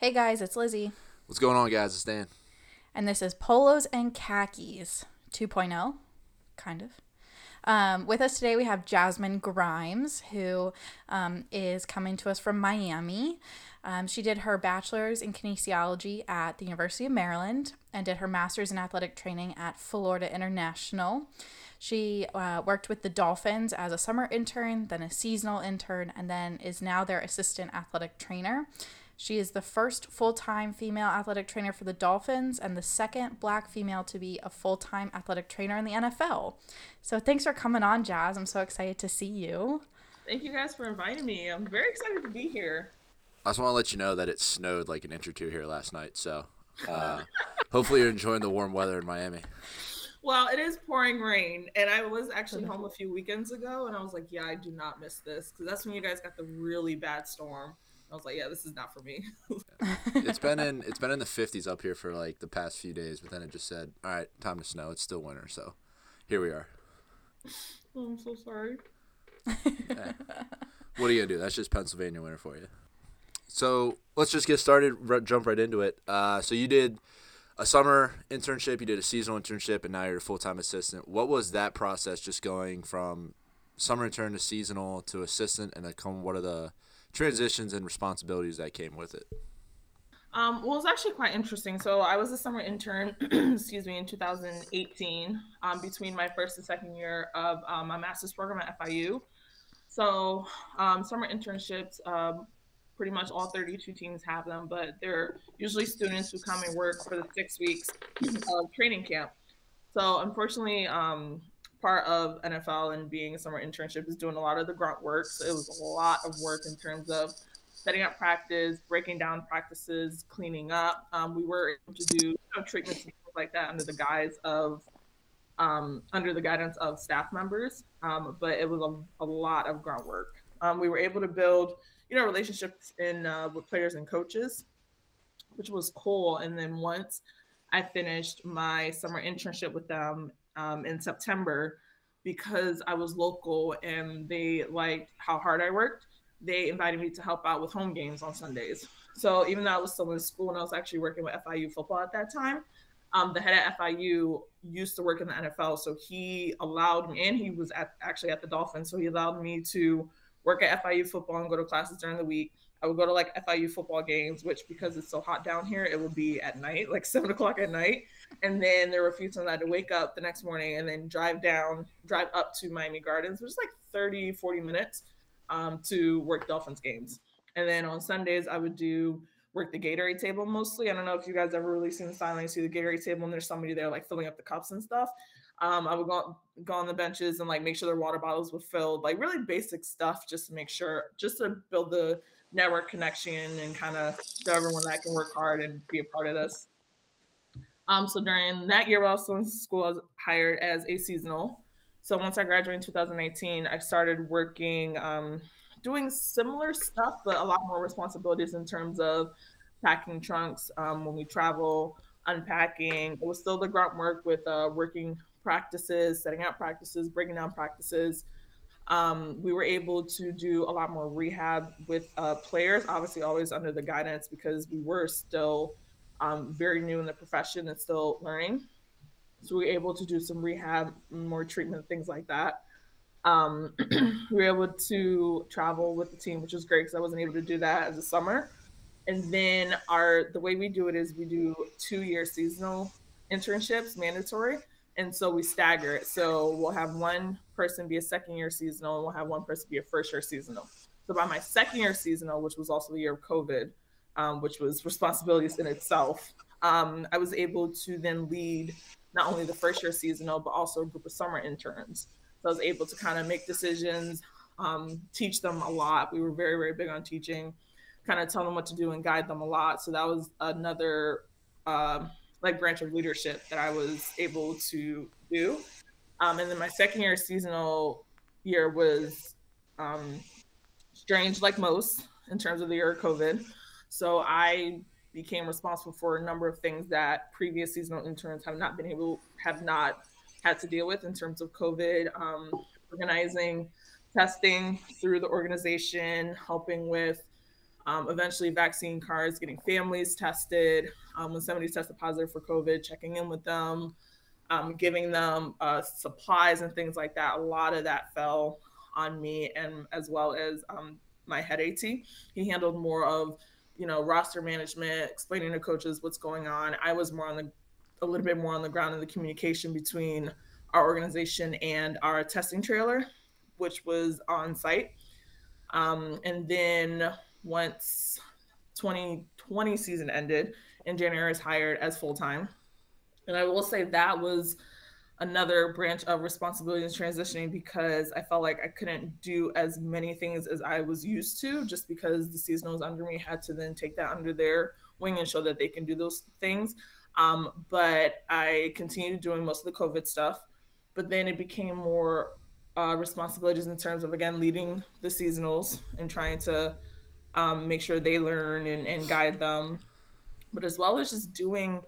Hey guys, it's Lizzie. What's going on, guys? It's Dan. And this is Polos and Khakis 2.0, kind of. Um, with us today, we have Jasmin Grimes, who um, is coming to us from Miami. Um, she did her bachelor's in kinesiology at the University of Maryland and did her master's in athletic training at Florida International. She uh, worked with the Dolphins as a summer intern, then a seasonal intern, and then is now their assistant athletic trainer. She is the first full time female athletic trainer for the Dolphins and the second black female to be a full time athletic trainer in the NFL. So thanks for coming on, Jazz. I'm so excited to see you. Thank you guys for inviting me. I'm very excited to be here. I just want to let you know that it snowed like an inch or two here last night. So uh, hopefully you're enjoying the warm weather in Miami. Well, it is pouring rain, and I was actually home a few weekends ago, and I was like, "Yeah, I do not miss this," because that's when you guys got the really bad storm. I was like, "Yeah, this is not for me." it's been in it's been in the 50s up here for like the past few days, but then it just said, "All right, time to snow." It's still winter, so here we are. Oh, I'm so sorry. Yeah. What are you gonna do? That's just Pennsylvania winter for you. So let's just get started. R- jump right into it. Uh, so you did a summer internship, you did a seasonal internship, and now you're a full time assistant. What was that process? Just going from summer intern to seasonal to assistant, and then come. What are the transitions and responsibilities that came with it? Um, well, it's actually quite interesting. So I was a summer intern, excuse me, in 2018, um, between my first and second year of um, my master's program at FIU. So um, summer internships, um, pretty much all 32 teams have them, but they're usually students who come and work for the six weeks of training camp. So unfortunately, um, part of NFL and being a summer internship is doing a lot of the grunt work. So it was a lot of work in terms of setting up practice, breaking down practices, cleaning up. Um, we were able to do you know, treatments and things like that under the guise of um, under the guidance of staff members. Um, but it was a, a, lot of grunt work. Um, we were able to build, you know, relationships in uh, with players and coaches, which was cool. And then once I finished my summer internship with them um, in September, because I was local and they liked how hard I worked, they invited me to help out with home games on Sundays. So even though I was still in school and I was actually working with FIU football at that time, um, the head at FIU used to work in the NFL, so he allowed me, and he was at, actually at the Dolphins, so he allowed me to work at FIU football and go to classes during the week. I would go to like FIU football games, which because it's so hot down here, it would be at night, like seven o'clock at night. And then there were a few times I had to wake up the next morning and then drive down, drive up to Miami Gardens, which is like 30, 40 minutes um, to work Dolphins games. And then on Sundays, I would do work the Gatorade table mostly. I don't know if you guys ever really seen the sideline, see the Gatorade table, and there's somebody there like filling up the cups and stuff. Um, I would go go on the benches and like make sure their water bottles were filled, like really basic stuff, just to make sure, just to build the network connection and kind of show everyone that I can work hard and be a part of this. Um, so during that year while I was in school, I was hired as a seasonal. So once I graduated in 2018, I started working, um, doing similar stuff, but a lot more responsibilities in terms of packing trunks um, when we travel, unpacking. It was still the grunt work with uh, working practices, setting out practices, breaking down practices. Um, we were able to do a lot more rehab with uh, players, obviously always under the guidance because we were still um, very new in the profession and still learning. So we were able to do some rehab, more treatment, things like that. Um, we were able to travel with the team, which was great because I wasn't able to do that as a summer. And then our the way we do it is we do two year seasonal internships, mandatory, and so we stagger it. So we'll have one person be a second year seasonal, and we'll have one person be a first year seasonal. So by my second year seasonal, which was also the year of COVID, um, which was responsibilities in itself, um, I was able to then lead not only the first year seasonal, but also a group of summer interns. So I was able to kind of make decisions, um, teach them a lot. We were very, very big on teaching, kind of tell them what to do and guide them a lot. So that was another uh, like branch of leadership that I was able to do. Um, and then my second year seasonal year was um, strange, like most, in terms of the year of COVID. So I became responsible for a number of things that previous seasonal interns have not been able have not had to deal with in terms of COVID, um, organizing testing through the organization, helping with Um, eventually, vaccine cards, getting families tested. Um, when somebody's tested positive for COVID, checking in with them, um, giving them uh, supplies and things like that. A lot of that fell on me, and as well as um, my head AT. He handled more of, you know, roster management, explaining to coaches what's going on. I was more on the, a little bit more on the ground in the communication between our organization and our testing trailer, which was on site. Um, and then once 2020 season ended and January was hired as full time. And I will say that was another branch of responsibility in transitioning because I felt like I couldn't do as many things as I was used to just because the seasonals under me had to then take that under their wing and show that they can do those things. Um, but I continued doing most of the COVID stuff. But then it became more uh, responsibilities in terms of, again, leading the seasonals and trying to um, make sure they learn and, and, guide them, but as well as just doing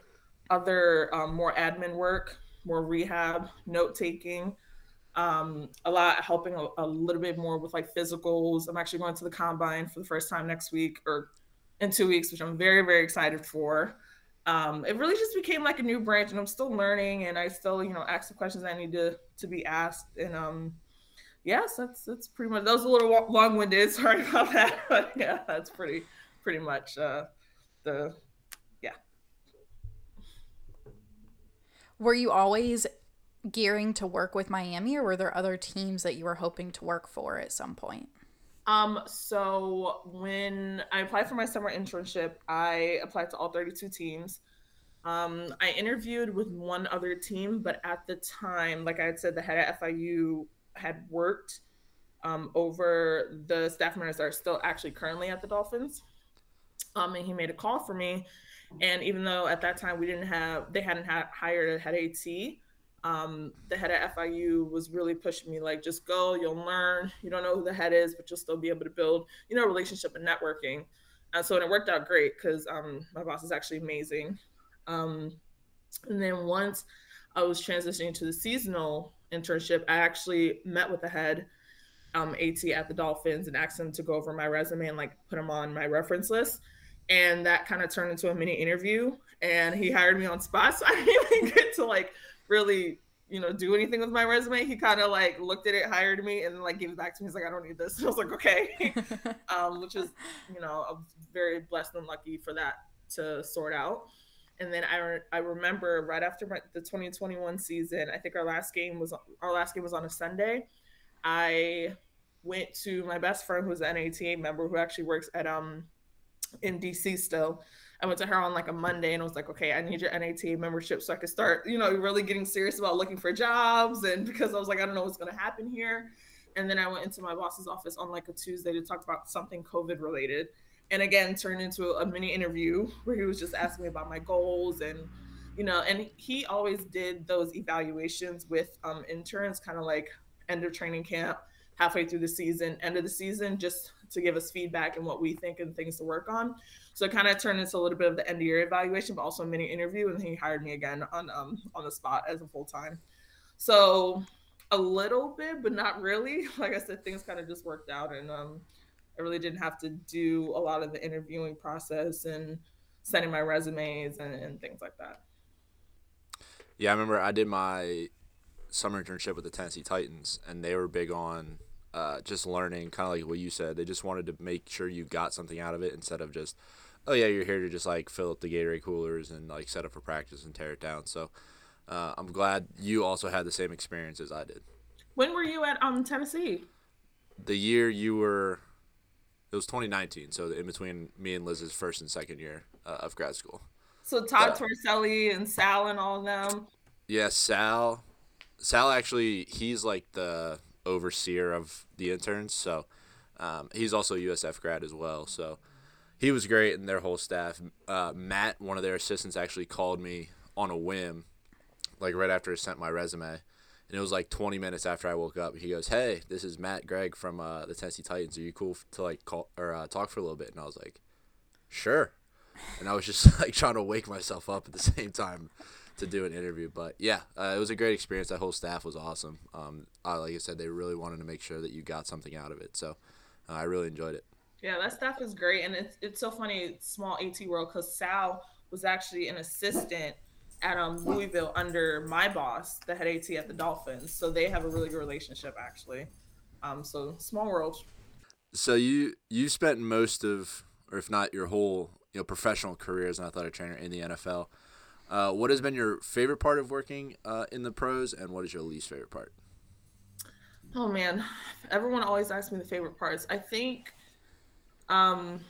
other um, more admin work, more rehab, note taking, um, a lot helping a, a, little bit more with like physicals. I'm actually going to the combine for the first time next week or in two weeks, which I'm very, very excited for. Um, it really just became like a new branch and I'm still learning and I still, you know, ask the questions I need to, to be asked. And, um, yes, that's that's pretty much. That was a little long winded. Sorry about that, but yeah, that's pretty pretty much uh, the yeah. Were you always gearing to work with Miami, or were there other teams that you were hoping to work for at some point? Um, so when I applied for my summer internship, I applied to all 32 teams. Um, I interviewed with one other team, but at the time, like I had said, the head at FIU had worked um, over the staff members that are still actually currently at the Dolphins. Um, and he made a call for me. And even though at that time we didn't have, they hadn't had, hired a head AT, um, the head at FIU was really pushing me like, just go, you'll learn. You don't know who the head is, but you'll still be able to build, you know, relationship and networking. And so and it worked out great because um, my boss is actually amazing. Um, and then once I was transitioning to the seasonal internship, I actually met with the head um, AT at the Dolphins and asked him to go over my resume and like put him on my reference list. And that kind of turned into a mini interview. And he hired me on spot. So I didn't even get to like really, you know, do anything with my resume. He kind of like looked at it, hired me, and then like gave it back to me. He's like, I don't need this. And I was like, okay. um, which is, you know, I'm very blessed and lucky for that to sort out and then I, re- I remember right after my, the 2021 season, I think our last game was our last game was on a Sunday. I went to my best friend who's an NATA member who actually works at um in DC still. I went to her on like a Monday and I was like, okay, I need your NATA membership so I could start, you know, really getting serious about looking for jobs. And because I was like, I don't know what's going to happen here. And then I went into my boss's office on like a Tuesday to talk about something COVID related and again turned into a mini interview where he was just asking me about my goals and you know and he always did those evaluations with um, interns kind of like end of training camp halfway through the season end of the season just to give us feedback and what we think and things to work on. So it kind of turned into a little bit of the end of year evaluation but also a mini interview and he hired me again on um on the spot as a full-time so a little bit but not really. Like i said things kind of just worked out and um I really didn't have to do a lot of the interviewing process and sending my resumes and, and things like that. Yeah, I remember I did my summer internship with the Tennessee Titans, and they were big on uh, just learning, kind of like what you said. They just wanted to make sure you got something out of it instead of just, oh yeah, you're here to just like fill up the Gatorade coolers and like set up for practice and tear it down. So uh, I'm glad you also had the same experience as I did. When were you at um Tennessee? The year you were it was 2019, so in between me and Liz's first and second year uh, of grad school. So Todd Toriscelli and Sal and all of them. Yeah, Sal. Sal actually, he's like the overseer of the interns, so um, he's also USF grad as well. So he was great, and their whole staff. Uh, Matt, one of their assistants, actually called me on a whim, like right after I sent my resume, and it was like 20 minutes after I woke up. He goes, "Hey, this is Matt Gregg from uh, the Tennessee Titans. Are you cool to like call or uh, talk for a little bit?" And I was like, "Sure." And I was just like trying to wake myself up at the same time to do an interview. But yeah, uh, it was a great experience. That whole staff was awesome. Um, like I said, they really wanted to make sure that you got something out of it. So uh, I really enjoyed it. Yeah, that stuff is great, and it's it's so funny, small AT world, because Sal was actually an assistant at um, Louisville under my boss, the head AT at the Dolphins. So they have a really good relationship, actually. Um, so small world. So you you spent most of, or if not your whole, you know, professional career as an athletic trainer in the NFL. Uh, what has been your favorite part of working uh, in the pros, and what is your least favorite part? Oh man, everyone always asks me the favorite parts. I think um,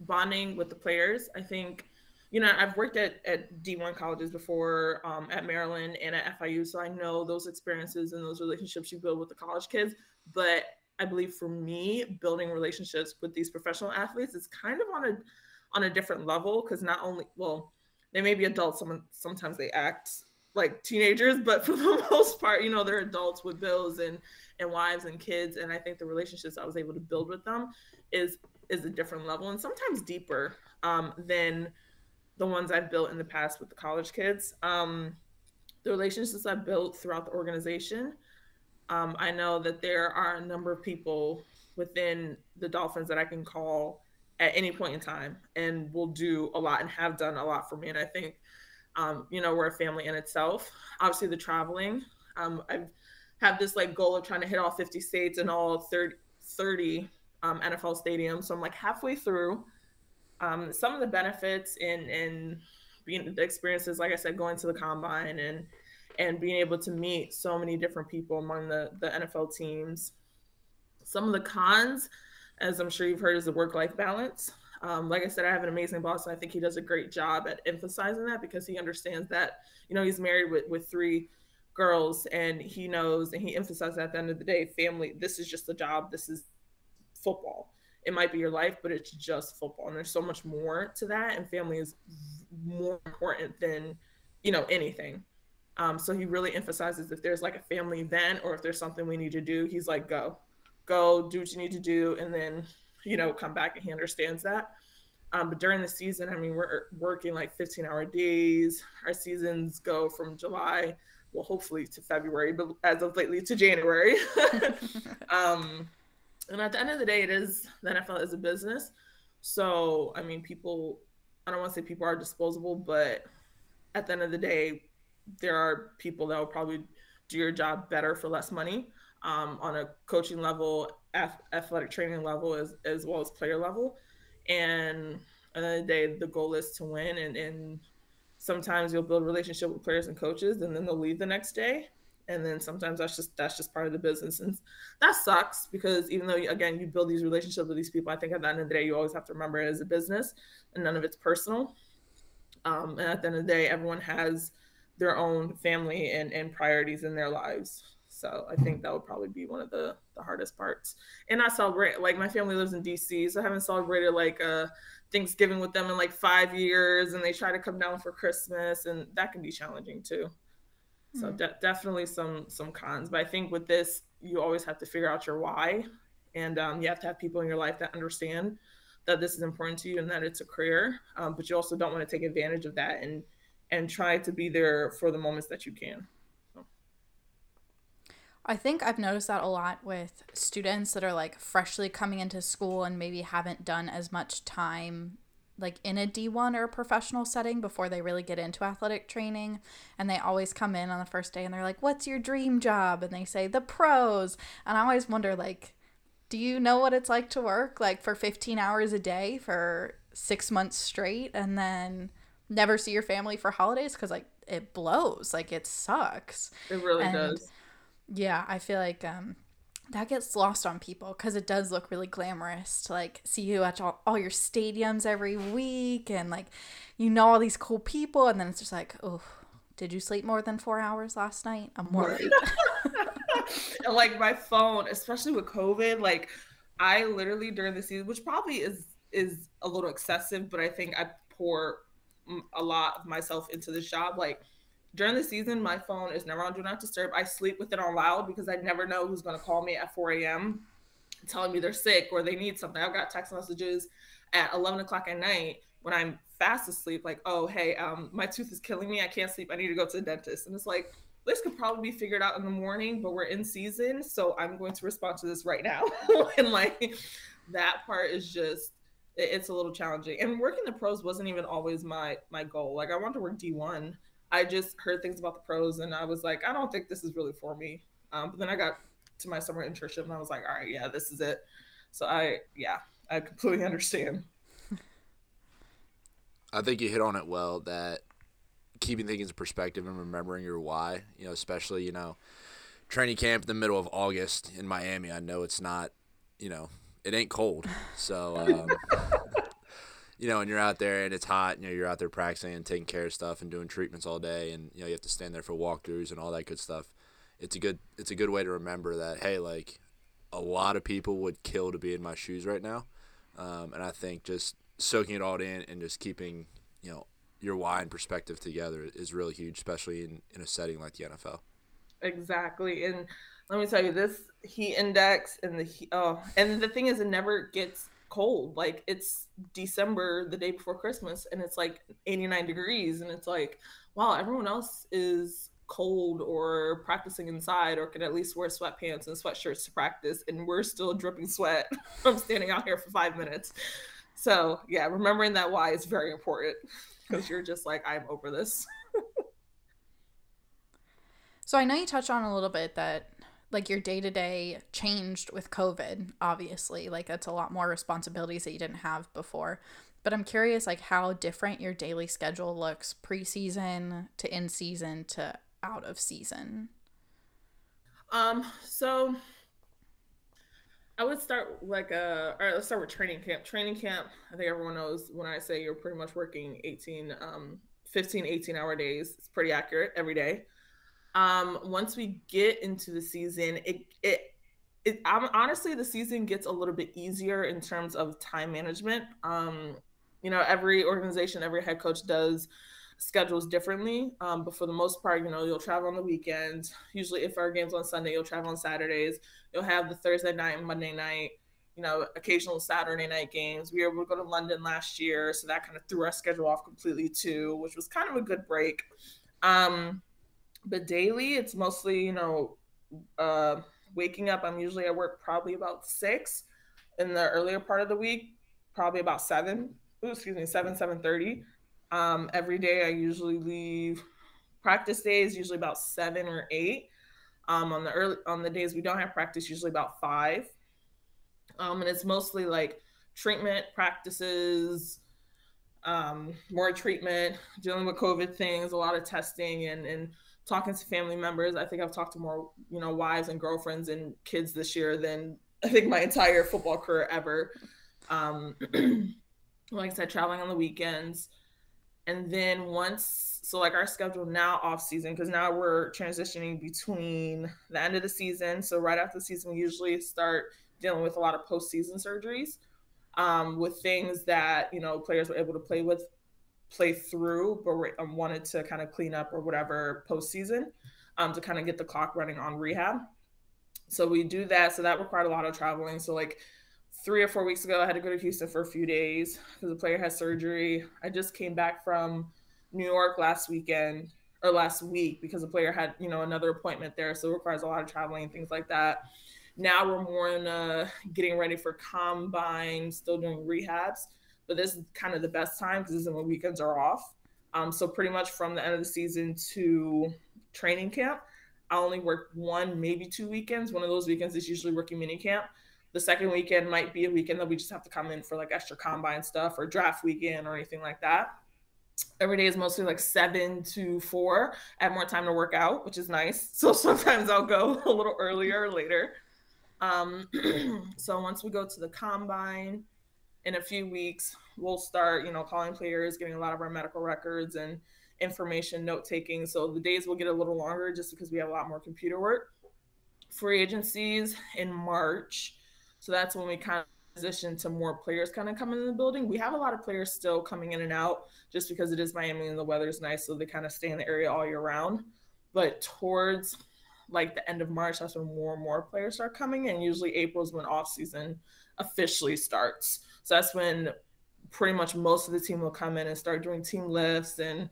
bonding with the players. I think, you know, I've worked at, at D1 colleges before um, at Maryland and at FIU, so I know those experiences and those relationships you build with the college kids. But I believe for me, building relationships with these professional athletes is kind of on a on a different level because not only well, they may be adults. Some sometimes they act like teenagers, but for the most part, you know, they're adults with bills and and wives and kids. And I think the relationships I was able to build with them is is a different level and sometimes deeper um, than the ones I've built in the past with the college kids. Um, the relationships I've built throughout the organization, um, I know that there are a number of people within the Dolphins that I can call at any point in time and will do a lot and have done a lot for me. And I think, um, you know, we're a family in itself. Obviously, the traveling, um, I've have this like goal of trying to hit all 50 states and all 30, 30 um, NFL stadiums. So I'm like halfway through. Um, some of the benefits in in being the experiences, like I said, going to the combine and and being able to meet so many different people among the the NFL teams. Some of the cons, as I'm sure you've heard, is the work life balance. Um, like I said, I have an amazing boss, and I think he does a great job at emphasizing that because he understands that you know he's married with with three girls and he knows and he emphasizes at the end of the day family this is just a job this is football. It might be your life, but it's just football. And there's so much more to that. And family is more important than, you know, anything. Um, so he really emphasizes if there's like a family event or if there's something we need to do, he's like, go, go, do what you need to do. And then, you know, come back and he understands that. Um, but during the season, I mean, we're working like 15 hour days. Our seasons go from July, well, hopefully to February, but as of lately to January. um, and at the end of the day, it is the NFL is a business. So, I mean, people, I don't want to say people are disposable, but at the end of the day, there are people that will probably do your job better for less money um, on a coaching level, athletic training level, as, as well as player level. And at the end of the day, the goal is to win. And, and sometimes you'll build a relationship with players and coaches, and then they'll leave the next day and then sometimes that's just that's just part of the business and that sucks because even though again you build these relationships with these people i think at the end of the day you always have to remember it as a business and none of it's personal um, and at the end of the day everyone has their own family and, and priorities in their lives so i think that would probably be one of the, the hardest parts and i celebrate like my family lives in dc so i haven't celebrated like uh thanksgiving with them in like five years and they try to come down for christmas and that can be challenging too so mm-hmm. de- definitely some some cons, but I think with this, you always have to figure out your why, and um, you have to have people in your life that understand that this is important to you and that it's a career. Um, but you also don't want to take advantage of that and and try to be there for the moments that you can. I think I've noticed that a lot with students that are like freshly coming into school and maybe haven't done as much time like in a D1 or a professional setting before they really get into athletic training. And they always come in on the first day and they're like, What's your dream job? And they say, The pros. And I always wonder, like, do you know what it's like to work like for 15 hours a day for six months straight and then never see your family for holidays? Because, like, it blows. Like, it sucks. It really and, does. Yeah, I feel like um, that gets lost on people because it does look really glamorous to like see you at all, all your stadiums every week and like you know all these cool people and then it's just like oh did you sleep more than four hours last night? I'm worried. And like my phone especially with covid like i literally during the season which probably is is a little excessive but i think i pour a lot of myself into the job like during the season, my phone is never on Do Not Disturb. I sleep with it on loud because I never know who's going to call me at 4 a.m. telling me they're sick or they need something. I've got text messages at 11 o'clock at night when I'm fast asleep, like, oh, hey, um, my tooth is killing me. I can't sleep. I need to go to the dentist. And it's like, this could probably be figured out in the morning, but we're in season. So I'm going to respond to this right now. and like, that part is just it's a little challenging. And working the pros wasn't even always my my goal. Like I wanted to work D1. I just heard things about the pros and I was like, I don't think this is really for me. Um, but then I got to my summer internship and I was like, all right, yeah, this is it. So I yeah, I completely understand. I think you hit on it well that keeping things in perspective and remembering your why, you know, especially, you know, training camp in the middle of August in Miami. I know it's not, you know, it ain't cold. So, um, you know, and you're out there and it's hot, you know, you're out there practicing and taking care of stuff and doing treatments all day and, you know, you have to stand there for walkthroughs and all that good stuff. It's a good, it's a good way to remember that, hey, like a lot of people would kill to be in my shoes right now. Um, and I think just soaking it all in and just keeping, you know, your why and perspective together is really huge, especially in, in a setting like the NFL. Exactly. And let me tell you, this heat index and the heat, oh, and the thing is, it never gets cold. Like it's December, the day before Christmas, and it's like 89 degrees, and it's like, wow, everyone else is cold or practicing inside or can at least wear sweatpants and sweatshirts to practice, and we're still dripping sweat from standing out here for five minutes. So yeah, remembering that why is very important because you're just like, I'm over this. so I know you touched on a little bit that like your day to day changed with COVID, obviously. Like that's a lot more responsibilities that you didn't have before. But I'm curious like how different your daily schedule looks preseason to in season to out of season. Um, so I would start like uh all right, let's start with training camp. Training camp, I think everyone knows when I say you're pretty much working 18 um 15 18 hour days. It's pretty accurate every day. Um once we get into the season, it it it I'm, honestly the season gets a little bit easier in terms of time management. Um you know, every organization, every head coach does schedules differently. Um, but for the most part, you know, you'll travel on the weekends. Usually, if our game's on Sunday, you'll travel on Saturdays. You'll have the Thursday night and Monday night, you know, occasional Saturday night games. We were able to go to London last year, so that kind of threw our schedule off completely too, which was kind of a good break. Um, but daily, it's mostly, you know, uh, waking up. I'm usually at work probably about six. In the earlier part of the week, probably about seven. Ooh, excuse me, seven, seven thirty um, every day, I usually leave practice days, usually about seven or eight. Um, on the early on the days we don't have practice, usually about five. Um, and it's mostly like treatment practices, um, more treatment, dealing with COVID things, a lot of testing, and and talking to family members. I think I've talked to more, you know, wives and girlfriends and kids this year than I think my entire football career ever. Um, like I said, traveling on the weekends and then once so like our schedule now off season because now we're transitioning between the end of the season so right after the season we usually start dealing with a lot of postseason surgeries um, with things that you know players were able to play with play through but um, wanted to kind of clean up or whatever postseason um, to kind of get the clock running on rehab so we do that so that required a lot of traveling so like three or four weeks ago, I had to go to Houston for a few days because the player had surgery. I just came back from New York last weekend or last week because the player had, you know, another appointment there. So it requires a lot of traveling and things like that. Now we're more in uh, getting ready for combine, still doing rehabs. But this is kind of the best time because this is when weekends are off. Um, so pretty much from the end of the season to training camp, I only work one, maybe two weekends. One of those weekends is usually working mini camp. The second weekend might be a weekend that we just have to come in for like extra combine stuff or draft weekend or anything like that. Every day is mostly like seven to four. I have more time to work out, which is nice. So sometimes I'll go a little earlier or later. Um, so once we go to the combine in a few weeks, we'll start, you know, calling players, getting a lot of our medical records and information, note taking. So the days will get a little longer just because we have a lot more computer work. Free agencies in March. So that's when we kind of transition to more players kind of coming in the building. We have a lot of players still coming in and out just because it is Miami and the weather is nice, so they kind of stay in the area all year round. But towards like the end of March, that's when more and more players start coming, and usually April is when off season officially starts. So that's when pretty much most of the team will come in and start doing team lifts and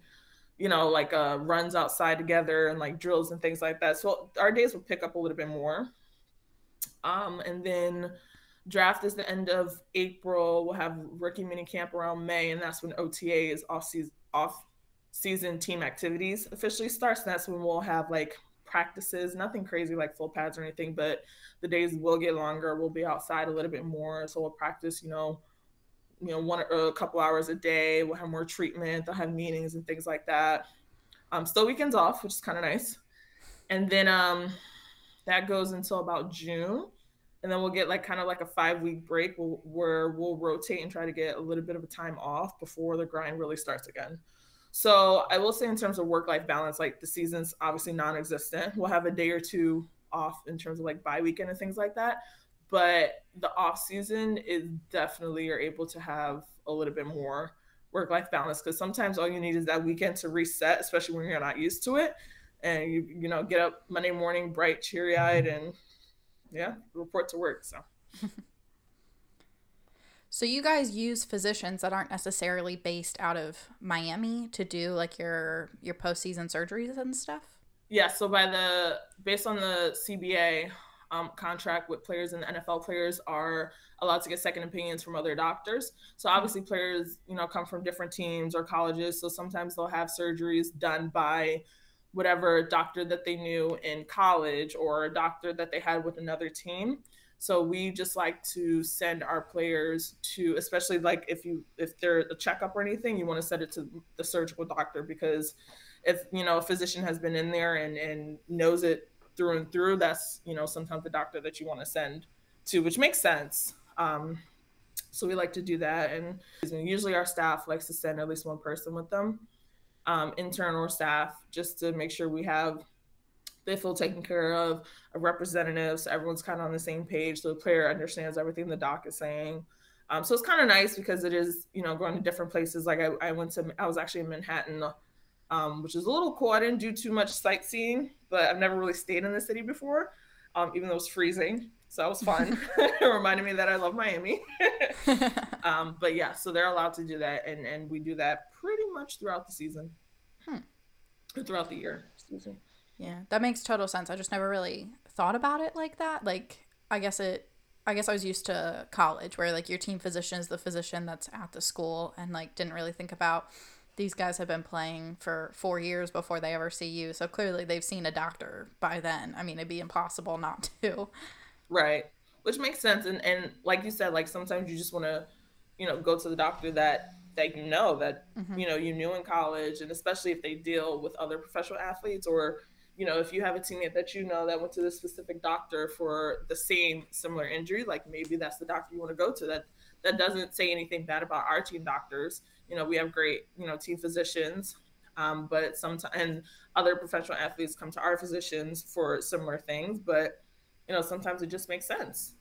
you know like uh, runs outside together and like drills and things like that. So our days will pick up a little bit more. Um, and then Draft is the end of April. We'll have rookie mini camp around May, and that's when OTA is off season off season team activities officially starts. And that's when we'll have like practices, nothing crazy like full pads or anything, but the days will get longer. We'll be outside a little bit more, so we'll practice, you know, you know, one or a couple hours a day. We'll have more treatment. They'll have meetings and things like that. Um, still weekends off, which is kind of nice. And then um, that goes until about June, and then we'll get like kind of like a five week break where we'll rotate and try to get a little bit of a time off before the grind really starts again. So I will say in terms of work life balance, like the season's obviously non-existent. We'll have a day or two off in terms of like bye weekend and things like that. But the off season is definitely you're able to have a little bit more work life balance because sometimes all you need is that weekend to reset, especially when you're not used to it. And you you know get up Monday morning bright, cheery eyed, and yeah, report to work. So. So you guys use physicians that aren't necessarily based out of Miami to do like your your postseason surgeries and stuff. Yeah. So by the based on the CBA um, contract with players and the NFL players are allowed to get second opinions from other doctors. So obviously players you know come from different teams or colleges. So sometimes they'll have surgeries done by whatever doctor that they knew in college or a doctor that they had with another team. So we just like to send our players to, especially like if you if they're a checkup or anything, you want to send it to the surgical doctor because if you know a physician has been in there and and knows it through and through, that's you know sometimes the doctor that you want to send to, which makes sense. Um, so we like to do that, and usually our staff likes to send at least one person with them, um, intern or staff, just to make sure we have they feel taken care of, a representative, so everyone's kind of on the same page, so the player understands everything the doc is saying. Um, so it's kind of nice because it is, you know, going to different places. Like I, I went to, I was actually in Manhattan, um, which is a little cool. I didn't do too much sightseeing, but I've never really stayed in the city before, um, even though it was freezing. So that was fun. it reminded me that I love Miami. um, but yeah, so they're allowed to do that, and and we do that pretty much throughout the season, hmm. throughout the year. Excuse me. Yeah, that makes total sense. I just never really thought about it like that. Like, I guess it, I guess I was used to college where like your team physician is the physician that's at the school and like didn't really think about these guys have been playing for four years before they ever see you. So clearly they've seen a doctor by then. I mean, it'd be impossible not to. Right. Which makes sense. And, and like you said, like sometimes you just want to, you know, go to the doctor that that you know that mm-hmm. you know you knew in college and especially if they deal with other professional athletes or you know, if you have a teammate that you know that went to the specific doctor for the same similar injury, like maybe that's the doctor you want to go to. That that doesn't say anything bad about our team doctors. You know, we have great, you know, team physicians, um, but sometimes and other professional athletes come to our physicians for similar things. But you know, sometimes it just makes sense,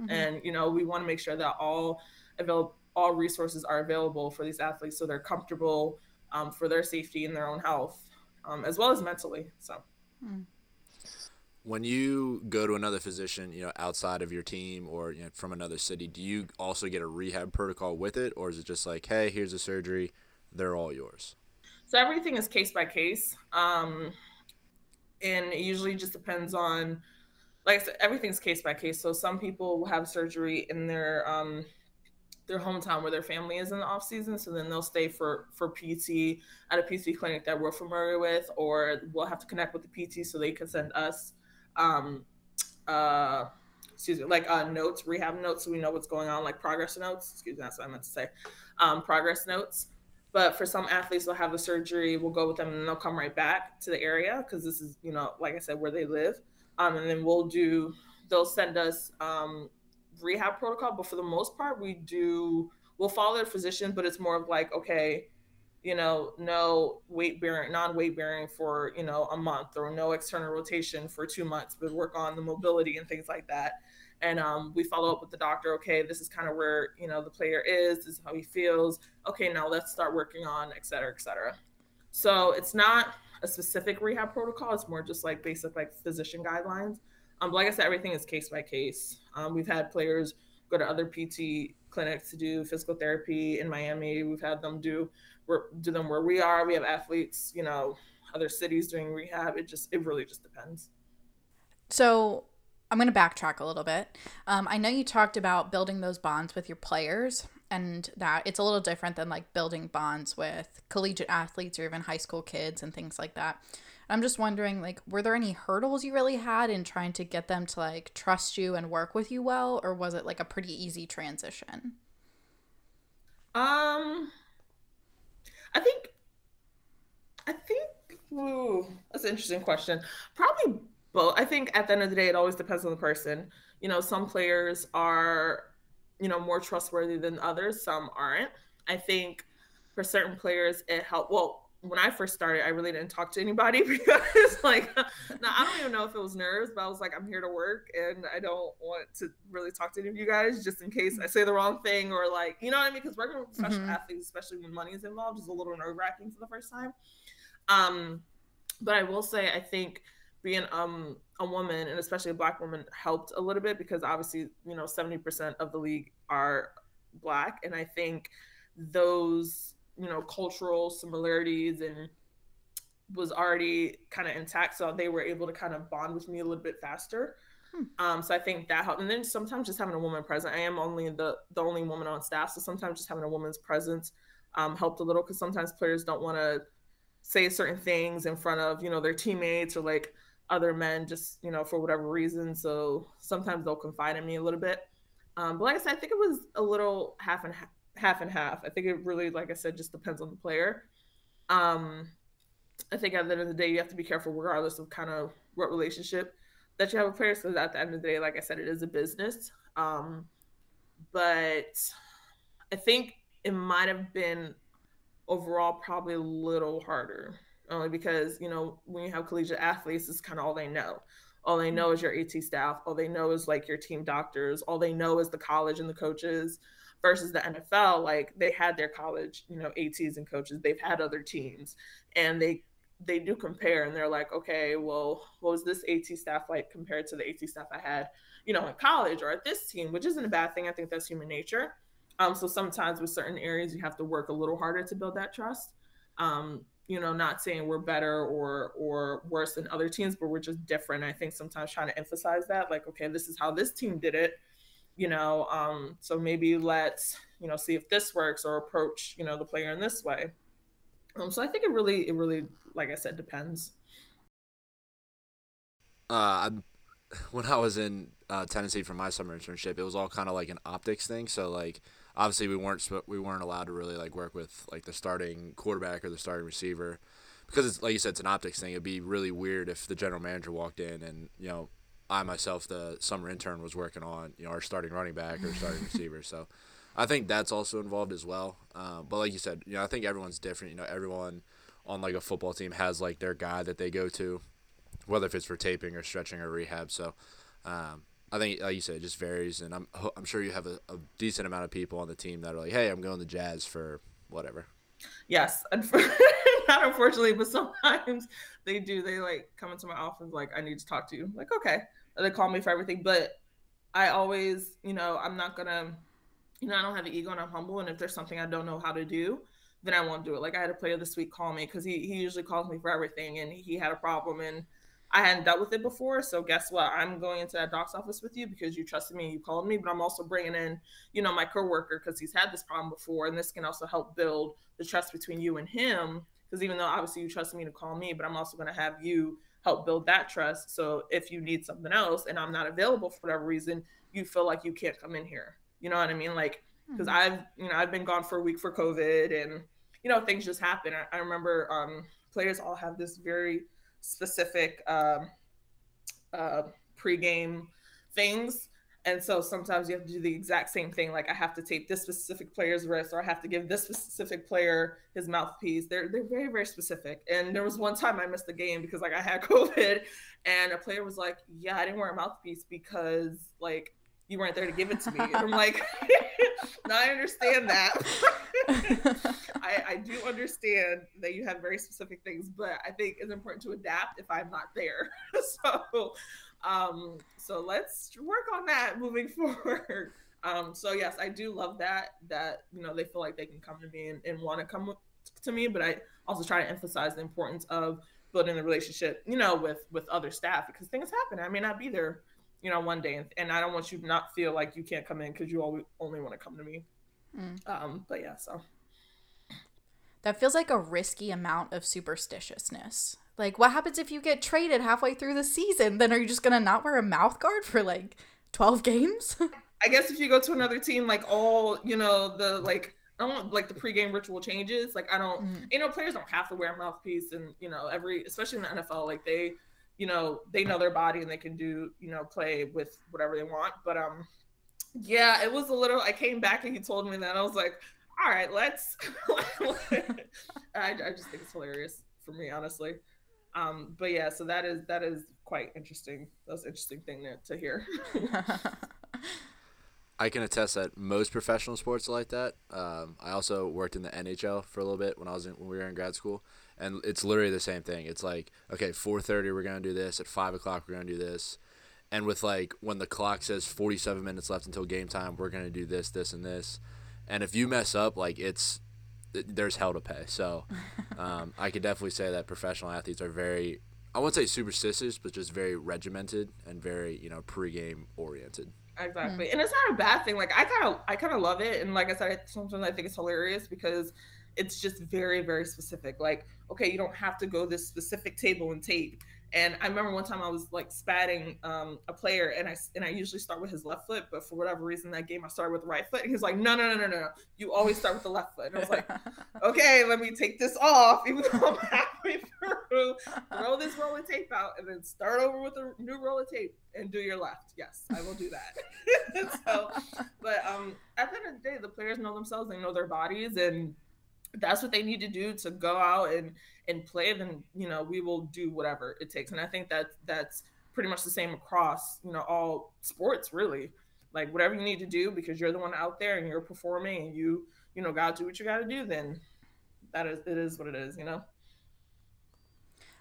mm-hmm. and you know, we want to make sure that all available all resources are available for these athletes so they're comfortable um, for their safety and their own health um, as well as mentally so when you go to another physician, you know, outside of your team or you know, from another city, do you also get a rehab protocol with it, or is it just like, hey, here's a surgery, they're all yours? So everything is case by case, um, and it usually just depends on, like I said, everything's case by case. So some people will have surgery in their um, their hometown where their family is in the off season. So then they'll stay for for PT at a PT clinic that we're familiar with, or we'll have to connect with the PT so they can send us, um, uh, excuse me, like uh, notes, rehab notes, so we know what's going on, like progress notes. Excuse me, that's what I meant to say, um, progress notes. But for some athletes, they'll have the surgery. We'll go with them, and they'll come right back to the area because this is, you know, like I said, where they live. Um, and then we'll do. They'll send us um, rehab protocol, but for the most part, we do we'll follow their physician, but it's more of like, okay, you know, no weight bearing, non weight bearing for, you know, a month or no external rotation for two months, but work on the mobility and things like that. And um, we follow up with the doctor. Okay, this is kind of where, you know, the player is, this is how he feels. Okay, now let's start working on, et cetera, et cetera. So it's not a specific rehab protocol. It's more just like basic like physician guidelines. Um, like I said, everything is case by case. Um, we've had players go to other PT clinics to do physical therapy in Miami. We've had them do do them where we are. We have athletes, you know, other cities doing rehab. It just it really just depends. So I'm going to backtrack a little bit. Um, I know you talked about building those bonds with your players and that it's a little different than like building bonds with collegiate athletes or even high school kids and things like that. I'm just wondering like were there any hurdles you really had in trying to get them to like trust you and work with you well or was it like a pretty easy transition? Um I think I think ooh, that's an interesting question. Probably both. I think at the end of the day it always depends on the person. You know, some players are you know more trustworthy than others some aren't i think for certain players it helped well when I first started, I really didn't talk to anybody because, like, now I don't even know if it was nerves, but I was like, I'm here to work and I don't want to really talk to any of you guys just in case I say the wrong thing or, like, you know what I mean? Because working with professional mm-hmm. athletes, especially when money is involved, is a little nerve wracking for the first time. Um, but I will say, I think being um a woman and especially a black woman helped a little bit because obviously you know 70% of the league are black and i think those you know cultural similarities and was already kind of intact so they were able to kind of bond with me a little bit faster. Hmm. um, so i think that helped. And then sometimes just having a woman present i am only the the only woman on staff so sometimes just having a woman's presence um, helped a little because sometimes players don't want to say certain things in front of you know their teammates or like other men just you know for whatever reason so sometimes they'll confide in me a little bit. Um, but like i said i think it was a little half and half, half and half i think it really like i said just depends on the player um, i think at the end of the day you have to be careful regardless of kind of what relationship that you have with players because at the end of the day like i said it is a business um, but i think it might have been overall probably a little harder only because you know when you have collegiate athletes, it's kind of all they know. All they know is your AT staff. All they know is like your team doctors. All they know is the college and the coaches. Versus the NFL, like they had their college, you know, ATs and coaches. They've had other teams, and they they do compare, and they're like, okay, well, what was this AT staff like compared to the AT staff I had, you know, in college or at this team? Which isn't a bad thing. I think that's human nature. Um, so sometimes with certain areas, you have to work a little harder to build that trust. Um, you know, not saying we're better or or worse than other teams, but we're just different. I think sometimes trying to emphasize that, like, okay, this is how this team did it, you know. Um, so maybe let's, you know, see if this works or approach, you know, the player in this way. Um, so I think it really, it really, like I said, depends. Uh, when I was in uh, Tennessee for my summer internship, it was all kind of like an optics thing. So like obviously we weren't we weren't allowed to really like work with like the starting quarterback or the starting receiver because it's like you said it's an optics thing. It'd be really weird if the general manager walked in and you know I myself the summer intern was working on you know our starting running back or starting receiver. So I think that's also involved as well. Um, but like you said, you know I think everyone's different. You know everyone on like a football team has like their guy that they go to, whether if it's for taping or stretching or rehab. So um, I think, like you said, it just varies, and I'm I'm sure you have a, a decent amount of people on the team that are like, "Hey, I'm going to Jazz for whatever." Yes, not unfortunately, but sometimes they do. They like come into my office like, "I need to talk to you." I'm like, okay, they call me for everything, but I always, you know, I'm not gonna, you know, I don't have the ego and I'm humble, and if there's something I don't know how to do, then I won't do it. Like I had a player this week call me because he he usually calls me for everything, and he had a problem and I hadn't dealt with it before. So guess what? I'm going into that doc's office with you because you trusted me and you called me, but I'm also bringing in, you know, my coworker because he's had this problem before. And this can also help build the trust between you and him. Because even though obviously you trust me to call me, but I'm also going to have you help build that trust. So if you need something else and I'm not available for whatever reason, you feel like you can't come in here. You know what I mean? Like, because mm-hmm. I've, you know, I've been gone for a week for COVID and, you know, things just happen. I, I remember um, players all have this very, specific um, uh, pregame things. And so sometimes you have to do the exact same thing. Like I have to tape this specific player's wrist, or I have to give this specific player his mouthpiece. They're they're very very specific. And there was one time I missed the game because like I had COVID, and a player was like, "Yeah, I didn't wear a mouthpiece because like you weren't there to give it to me." And I'm like, "No, I understand that." I, I do understand that you have very specific things, but I think it's important to adapt if I'm not there. so, um, so let's work on that moving forward. Um, so yes, I do love that that you know they feel like they can come to me and, and want to come to me, but I also try to emphasize the importance of building the relationship, you know, with with other staff because things happen. I may not be there you know, one day, and, and I don't want you to not feel like you can't come in because you always only want to come to me. Mm. Um, but yeah, so that feels like a risky amount of superstitiousness. Like, what happens if you get traded halfway through the season? Then are you just gonna not wear a mouth guard for like twelve games? I guess if you go to another team, like all you know, the like I don't like the pregame ritual changes. Like I don't, mm. you know, players don't have to wear a mouthpiece, and you know, every especially in the NFL, like they, you know, they know their body and they can do, you know, play with whatever they want. But um, yeah, it was a little. I came back and he told me that I was like, all right, let's. I, I just think it's hilarious for me, honestly. Um, but yeah, so that is that is quite interesting. That's an interesting thing to, to hear. I can attest that most professional sports are like that. Um, I also worked in the NHL for a little bit when I was in, when we were in grad school, and it's literally the same thing. It's like okay, four thirty we're gonna do this. At five o'clock we're gonna do this, and with like when the clock says forty seven minutes left until game time, we're gonna do this, this, and this. And if you mess up, like it's there's hell to pay. So um, I could definitely say that professional athletes are very I wouldn't say superstitious, but just very regimented and very you know pregame oriented. Exactly. Mm. And it's not a bad thing. Like I kind of I kind of love it and like I said sometimes I think it's hilarious because it's just very very specific. Like okay, you don't have to go this specific table and tape and I remember one time I was like spatting um, a player, and I and I usually start with his left foot, but for whatever reason that game I started with the right foot. And he's like, no, no, no, no, no, you always start with the left foot. And I was like, okay, let me take this off, even though I'm halfway through. Throw this roll of tape out, and then start over with a new roll of tape and do your left. Yes, I will do that. so, but um, at the end of the day, the players know themselves, they know their bodies, and that's what they need to do to go out and and play then you know we will do whatever it takes. And i think that that's pretty much the same across you know all sports really. Like whatever you need to do because you're the one out there and you're performing and you you know gotta do what you gotta do then that is it is what it is you know?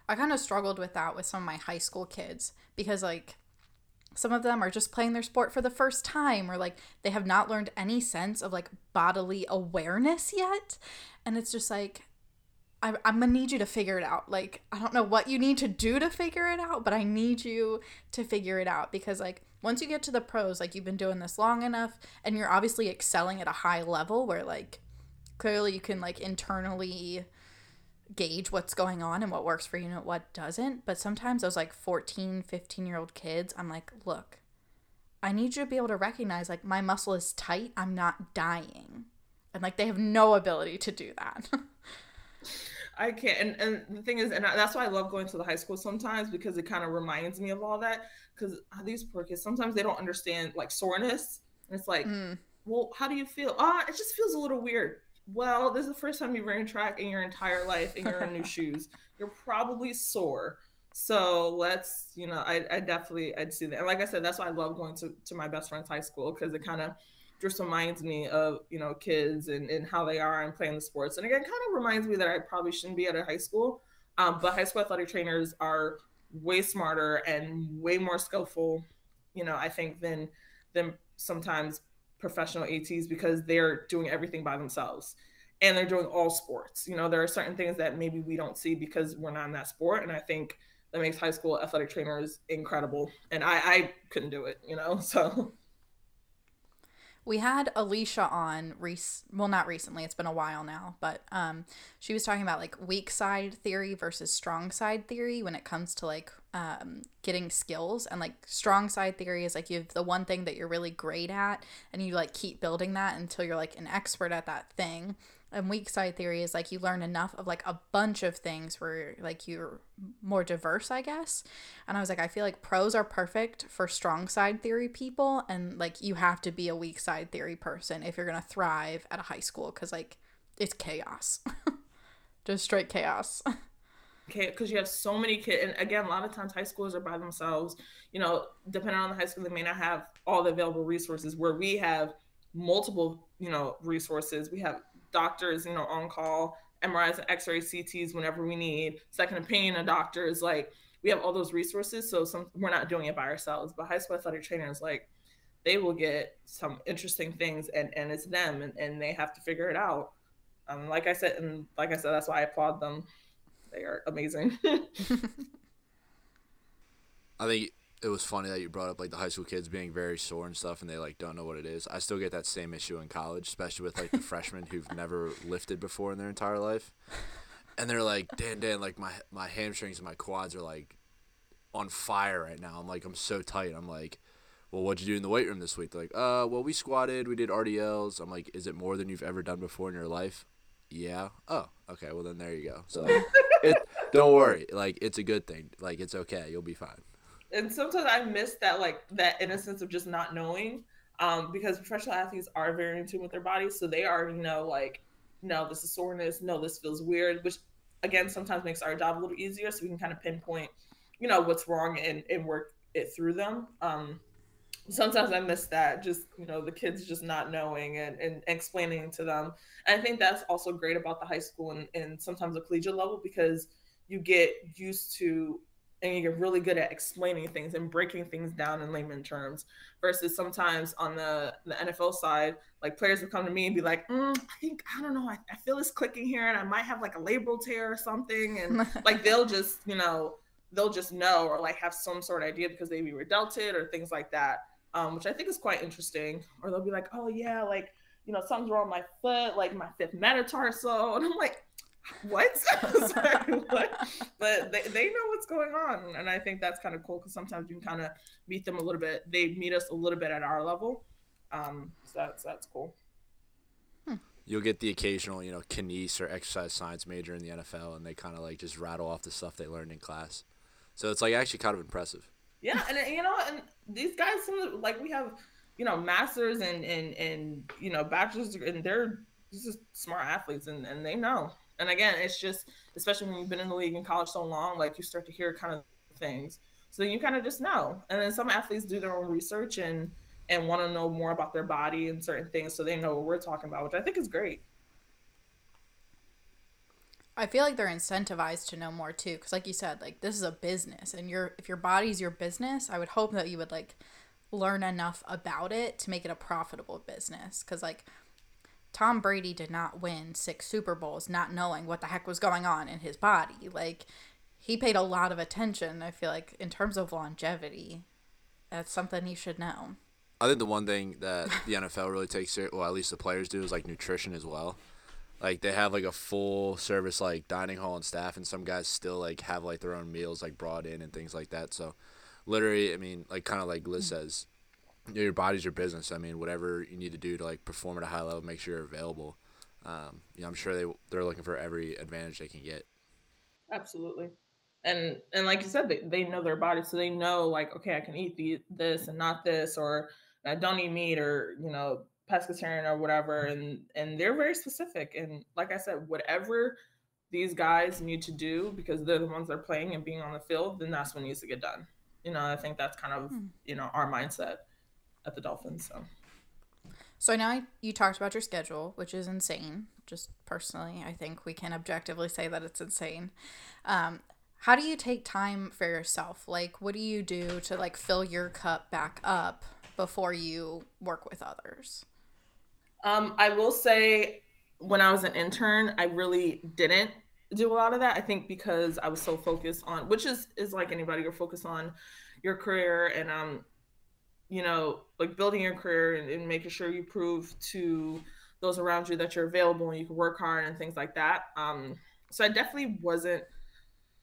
I kind of struggled with that with some of my high school kids because like some of them are just playing their sport for the first time or like they have not learned any sense of like bodily awareness yet. And it's just like I, I'm gonna need you to figure it out. Like, I don't know what you need to do to figure it out, but I need you to figure it out because, like, once you get to the pros, like, you've been doing this long enough and you're obviously excelling at a high level where, like, clearly you can, like, internally gauge what's going on and what works for you and what doesn't. But sometimes those, like, 14, 15 year old kids, I'm like, look, I need you to be able to recognize, like, my muscle is tight, I'm not dying. And, like, they have no ability to do that. I can't. And, and the thing is, and that's why I love going to the high school sometimes because it kind of reminds me of all that. Because these poor kids, sometimes they don't understand like soreness. And it's like, mm. well, how do you feel? Ah, oh, it just feels a little weird. Well, this is the first time you've ran track in your entire life and you're in new shoes. You're probably sore. So let's, you know, I, I definitely, I'd see that. And like I said, that's why I love going to, to my best friend's high school because it kind of, just reminds me of you know kids and, and how they are and playing the sports. And again kind of reminds me that i probably shouldn't be at a high school um, but high school athletic trainers are way smarter and way more skillful you know i think than than sometimes professional ats because they're doing everything by themselves and they're doing all sports. You know there are certain things that maybe we don't see because we're not in that sport and i think that makes high school athletic trainers incredible and i i couldn't do it you know so we had Alicia on, rec- well, not recently, it's been a while now, but um, she was talking about like weak side theory versus strong side theory when it comes to like um, getting skills. And like strong side theory is like you have the one thing that you're really great at and you like keep building that until you're like an expert at that thing and weak side theory is like you learn enough of like a bunch of things where like you're more diverse i guess. And i was like i feel like pros are perfect for strong side theory people and like you have to be a weak side theory person if you're gonna thrive at a high school because like it's chaos. Just straight chaos. Okay because you have so many kids and again a lot of times high schools are by themselves. You know depending on the high school they may not have all the available resources where we have multiple you know resources. We have doctors, you know, on call, MRIs and X-ray CTs whenever we need, second opinion of doctors. Like we have all those resources, so some we're not doing it by ourselves. But high school athletic trainers, like they will get some interesting things, and and it's them, and, and they have to figure it out. Um, like I said, and like I said, that's why I applaud them. They are amazing. I think it was funny that you brought up like the high school kids being very sore and stuff and they like don't know what it is. I still get that same issue in college, especially with like the freshmen who've never lifted before in their entire life. And they're like, Dan Dan, like my my hamstrings and my quads are like on fire right now. I'm like, I'm so tight. I'm like, Well, what'd you do in the weight room this week? They're like, uh, well we squatted, we did RDLs. I'm like, Is it more than you've ever done before in your life? Yeah. Oh, okay, well then there you go. So it don't worry. Like it's a good thing. Like it's okay. You'll be fine and sometimes I miss that like that innocence of just not knowing. Um, because professional athletes are very in tune with their bodies, so they already know like, no, this is soreness, no, this feels weird, which again sometimes makes our job a little easier, so we can kind of pinpoint, you know, what's wrong and and work it through them. Um, sometimes I miss that, just you know, the kids just not knowing and, and explaining to them. And I think that's also great about the high school and, and sometimes the collegiate level because you get used to and you get really good at explaining things and breaking things down in layman terms versus sometimes on the, the nfl side like players would come to me and be like mm, i think i don't know I, I feel this clicking here and i might have like a labral tear or something. And like they'll just you know they'll just know or like have some sort of idea because they maybe were dealt it or things like that um, which i think is quite interesting. Or they'll be like oh yeah like you know something's wrong with my foot like my fifth metatarsal. And i'm like what? Sorry, what? But they, they know what's going on. And I think that's kind of cool because sometimes you can kind of meet them a little bit. They meet us a little bit at our level. Um, so that's, that's cool. Hmm. You'll get the occasional, you know, kines or exercise science major in the NFL, and they kind of like just rattle off the stuff they learned in class. So it's like actually kind of impressive. Yeah, and you know, and these guys, some like we have, you know, masters and and and you know, bachelors, and they're just smart athletes, and and they know. And again, it's just, especially when you've been in the league in college so long, like you start to hear kind of things. So you kind of just know. And then some athletes do their own research and and want to know more about their body and certain things so they know what we're talking about, which I think is great. I feel like they're incentivized to know more too, because like you said, like this is a business, and your if your body's your business, I would hope that you would like learn enough about it to make it a profitable business. Because like Tom Brady did not win six Super Bowls not knowing what the heck was going on in his body. Like, he paid a lot of attention, I feel like, in terms of longevity. That's something he should know. I think the one thing that the NFL really takes serious, well, at least the players do, is like nutrition as well. Like they have like a full service like dining hall and staff, and some guys still like have like their own meals like brought in and things like that. So, literally, I mean, like kind of like Liz mm. says, your body's your business. I mean, whatever you need to do to like perform at a high level, make sure you're available. Um, you know, I'm sure they they're looking for every advantage they can get. Absolutely, and and like you said, they, they know their body, so they know like okay, I can eat the, this and not this, or I don't eat meat, or you know, pescatarian or whatever, and and they're very specific. And like I said, whatever these guys need to do because they're the ones that are playing and being on the field, then that's what needs to get done. You know, I think that's kind of hmm. you know our mindset at the Dolphins. So. So now you talked about your schedule, which is insane. Just personally, I think we can objectively say that it's insane. Um, how do you take time for yourself? Like, what do you do to like fill your cup back up before you work with others? Um, I will say, when I was an intern, I really didn't do a lot of that. I think because I was so focused on, which is is like anybody, you're focused on your career and um you know, like building your career and, and, making sure you prove to those around you that you're available and you can work hard and things like that. Um, so I definitely wasn't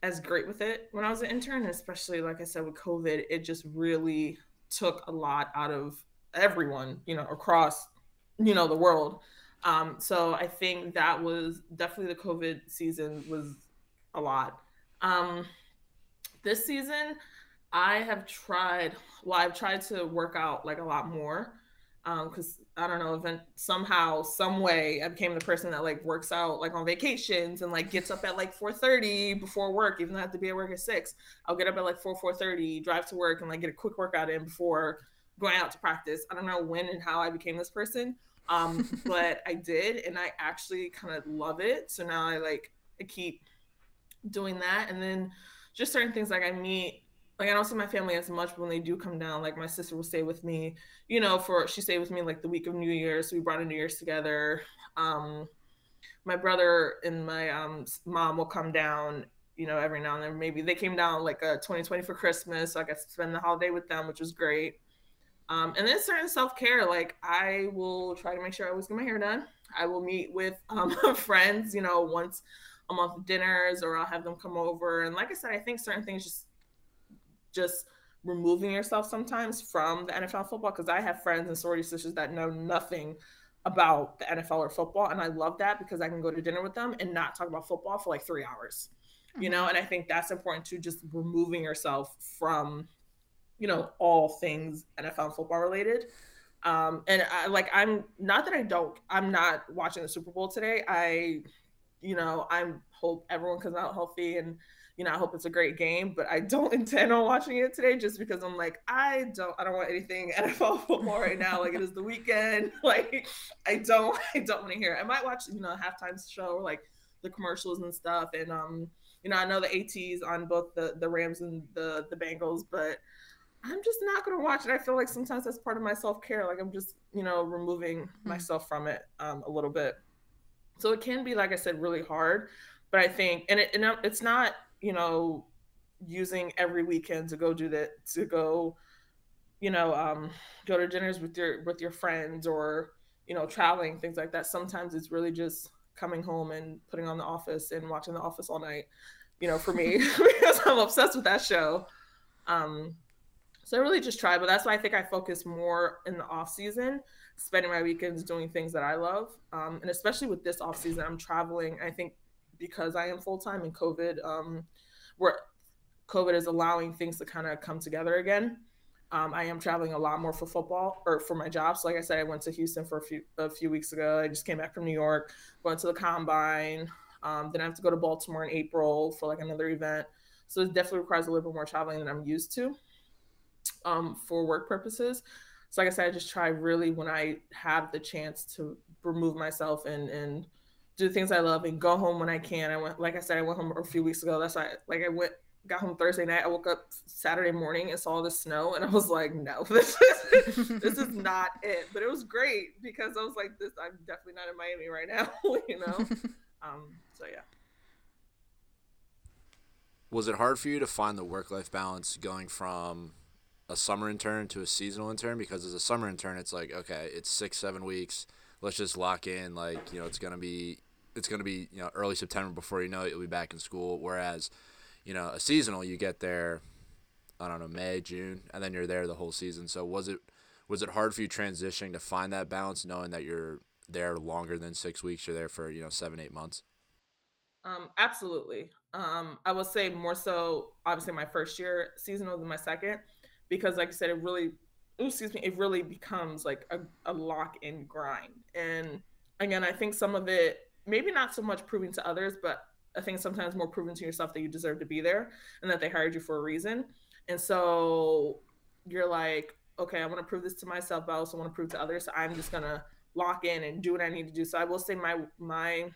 as great with it when I was an intern, especially like I said with COVID, it just really took a lot out of everyone, you know, across, you know, the world. Um, so I think that was definitely the COVID season was a lot. Um, this season, I have tried. Well, I've tried to work out like a lot more because um, I don't know, if somehow, some way, I became the person that like works out like on vacations and like gets up at like 4:30 before work, even though I have to be at work at six. I'll get up at like 4 4:30, drive to work, and like get a quick workout in before going out to practice. I don't know when and how I became this person, um, but I did, and I actually kind of love it. So now I like I keep doing that, and then just certain things like I meet like I don't see my family as much, but when they do come down, like my sister will stay with me, you know, for she stayed with me like the week of New Year's. We brought a New Year's together. Um, my brother and my um, mom will come down you know, every now and then. Maybe they came down like a 2020 for Christmas, so I got to spend the holiday with them, which was great. Um, and then certain self care, like I will try to make sure I always get my hair done. I will meet with um, friends, you know, once a month dinners, or I'll have them come over. And like I said, I think certain things just just removing yourself sometimes from the NFL football because I have friends and sorority sisters that know nothing about the NFL or football, and I love that because I can go to dinner with them and not talk about football for like three hours, you know. And I think that's important to just removing yourself from, you know, all things NFL football related. Um, and I like I'm not that I don't I'm not watching the Super Bowl today. I, you know, I'm hope everyone comes out healthy and you know, I hope it's a great game, but I don't intend on watching it today just because I'm like, I don't I don't want anything NFL football right now. Like it is the weekend. Like I don't I don't want to hear it. I might watch, you know, a halftime show or like the commercials and stuff. And um, you know, I know the ATs on both the the Rams and the the Bengals, but I'm just not gonna watch it. I feel like sometimes that's part of my self care. Like I'm just, you know, removing mm-hmm. myself from it um, a little bit. So it can be, like I said, really hard. But I think, and, it, and it's not you know, using every weekend to go do that, to go, you know, um, go to dinners with your with your friends or you know, traveling things like that. Sometimes it's really just coming home and putting on The Office and watching The Office all night. You know, for me because I'm obsessed with that show. Um, so I really just try, but that's why I think I focus more in the off season, spending my weekends doing things that I love. Um, and especially with this off season, I'm traveling. I think because I am full time and COVID, um, where COVID is allowing things to kind of come together again. Um, I am traveling a lot more for football or for my job. So, like I said, I went to Houston for a few a few weeks ago. I just came back from New York, went to the combine. Um, then I have to go to Baltimore in April for like another event. So it definitely requires a little bit more traveling than I'm used to um, for work purposes. So, like I said, I just try really when I have the chance to remove myself and and do things I love and go home when I can. I went, like I said, I went home a few weeks ago. That's why, like, I went, got home Thursday night. I woke up Saturday morning and saw the snow, and I was like, no, this is this is not it. But it was great because I was like, this, I'm definitely not in Miami right now, you know. um, so yeah. Was it hard for you to find the work life balance going from a summer intern to a seasonal intern? Because as a summer intern, it's like, okay, it's six, seven weeks let's just lock in like you know it's gonna be it's going to be you know early September before you know it, you'll be back in school. Whereas, you know, a seasonal you get there, I don't know May June, and then you're there the whole season. So was it was it hard for you transitioning to find that balance, knowing that you're there longer than six weeks? You're there for you know seven eight months. Um, absolutely. Um, I will say more so, obviously, my first year seasonal than my second, because like I said, it really, excuse me, it really becomes like a, a lock in grind. And again, I think some of it maybe not so much proving to others, but I think sometimes more proving to yourself that you deserve to be there and that they hired you for a reason. And so you're like, okay, I want to prove this to myself, but I also want to prove to others. So I'm just gonna lock in and do what I need to do. So I will say my my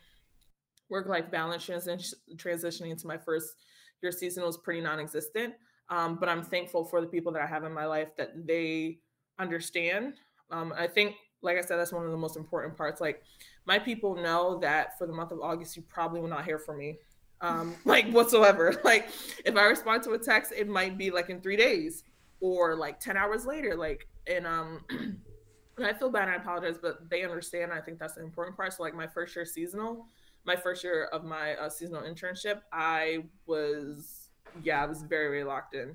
work life balance transitioning into my first year season was pretty non-existent. Um, but I'm thankful for the people that I have in my life that they understand. Um, I think, like I said, that's one of the most important parts. Like my people know that for the month of August, you probably will not hear from me, um, like whatsoever. Like if I respond to a text, it might be like in three days or like 10 hours later. Like, and, um, and I feel bad and I apologize, but they understand. I think that's the important part. So like my first year seasonal, my first year of my uh, seasonal internship, I was, yeah, I was very, very locked in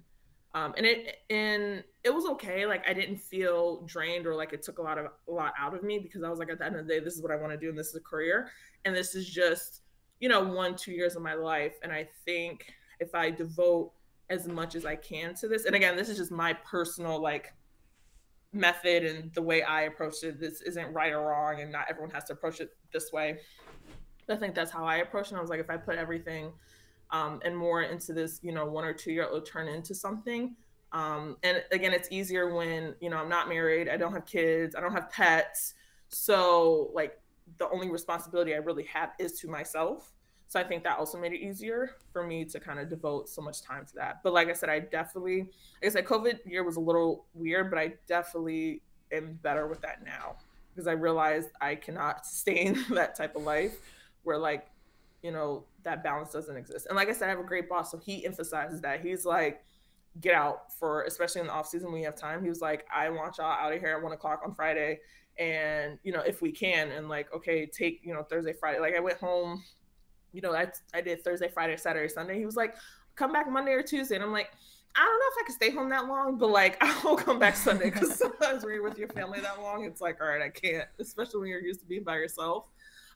um, and it and it was okay. Like I didn't feel drained or like it took a lot of a lot out of me because I was like at the end of the day, this is what I want to do and this is a career, and this is just you know one two years of my life. And I think if I devote as much as I can to this, and again, this is just my personal like method and the way I approach it. This isn't right or wrong, and not everyone has to approach it this way. I think that's how I approach it. I was like, if I put everything um, and more into this, you know, one or two year old turn into something. Um, and again, it's easier when, you know, I'm not married, I don't have kids, I don't have pets. So, like, the only responsibility I really have is to myself. So I think that also made it easier for me to kind of devote so much time to that. But like I said, I definitely, like I said, COVID year was a little weird, but I definitely am better with that now because I realized I cannot sustain that type of life where like, you know, that balance doesn't exist. And like I said, I have a great boss, so he emphasizes that. He's like, get out for especially in the off season when you have time. He was like, I want y'all out of here at one o'clock on Friday. And, you know, if we can, and like, okay, take, you know, Thursday, Friday. Like I went home, you know, I, I did Thursday, Friday, Saturday, Sunday. He was like, come back Monday or Tuesday. And I'm like, I don't know if I can stay home that long, but like I'll come back Sunday because sometimes when you're with your family that long, it's like, all right, I can't, especially when you're used to being by yourself.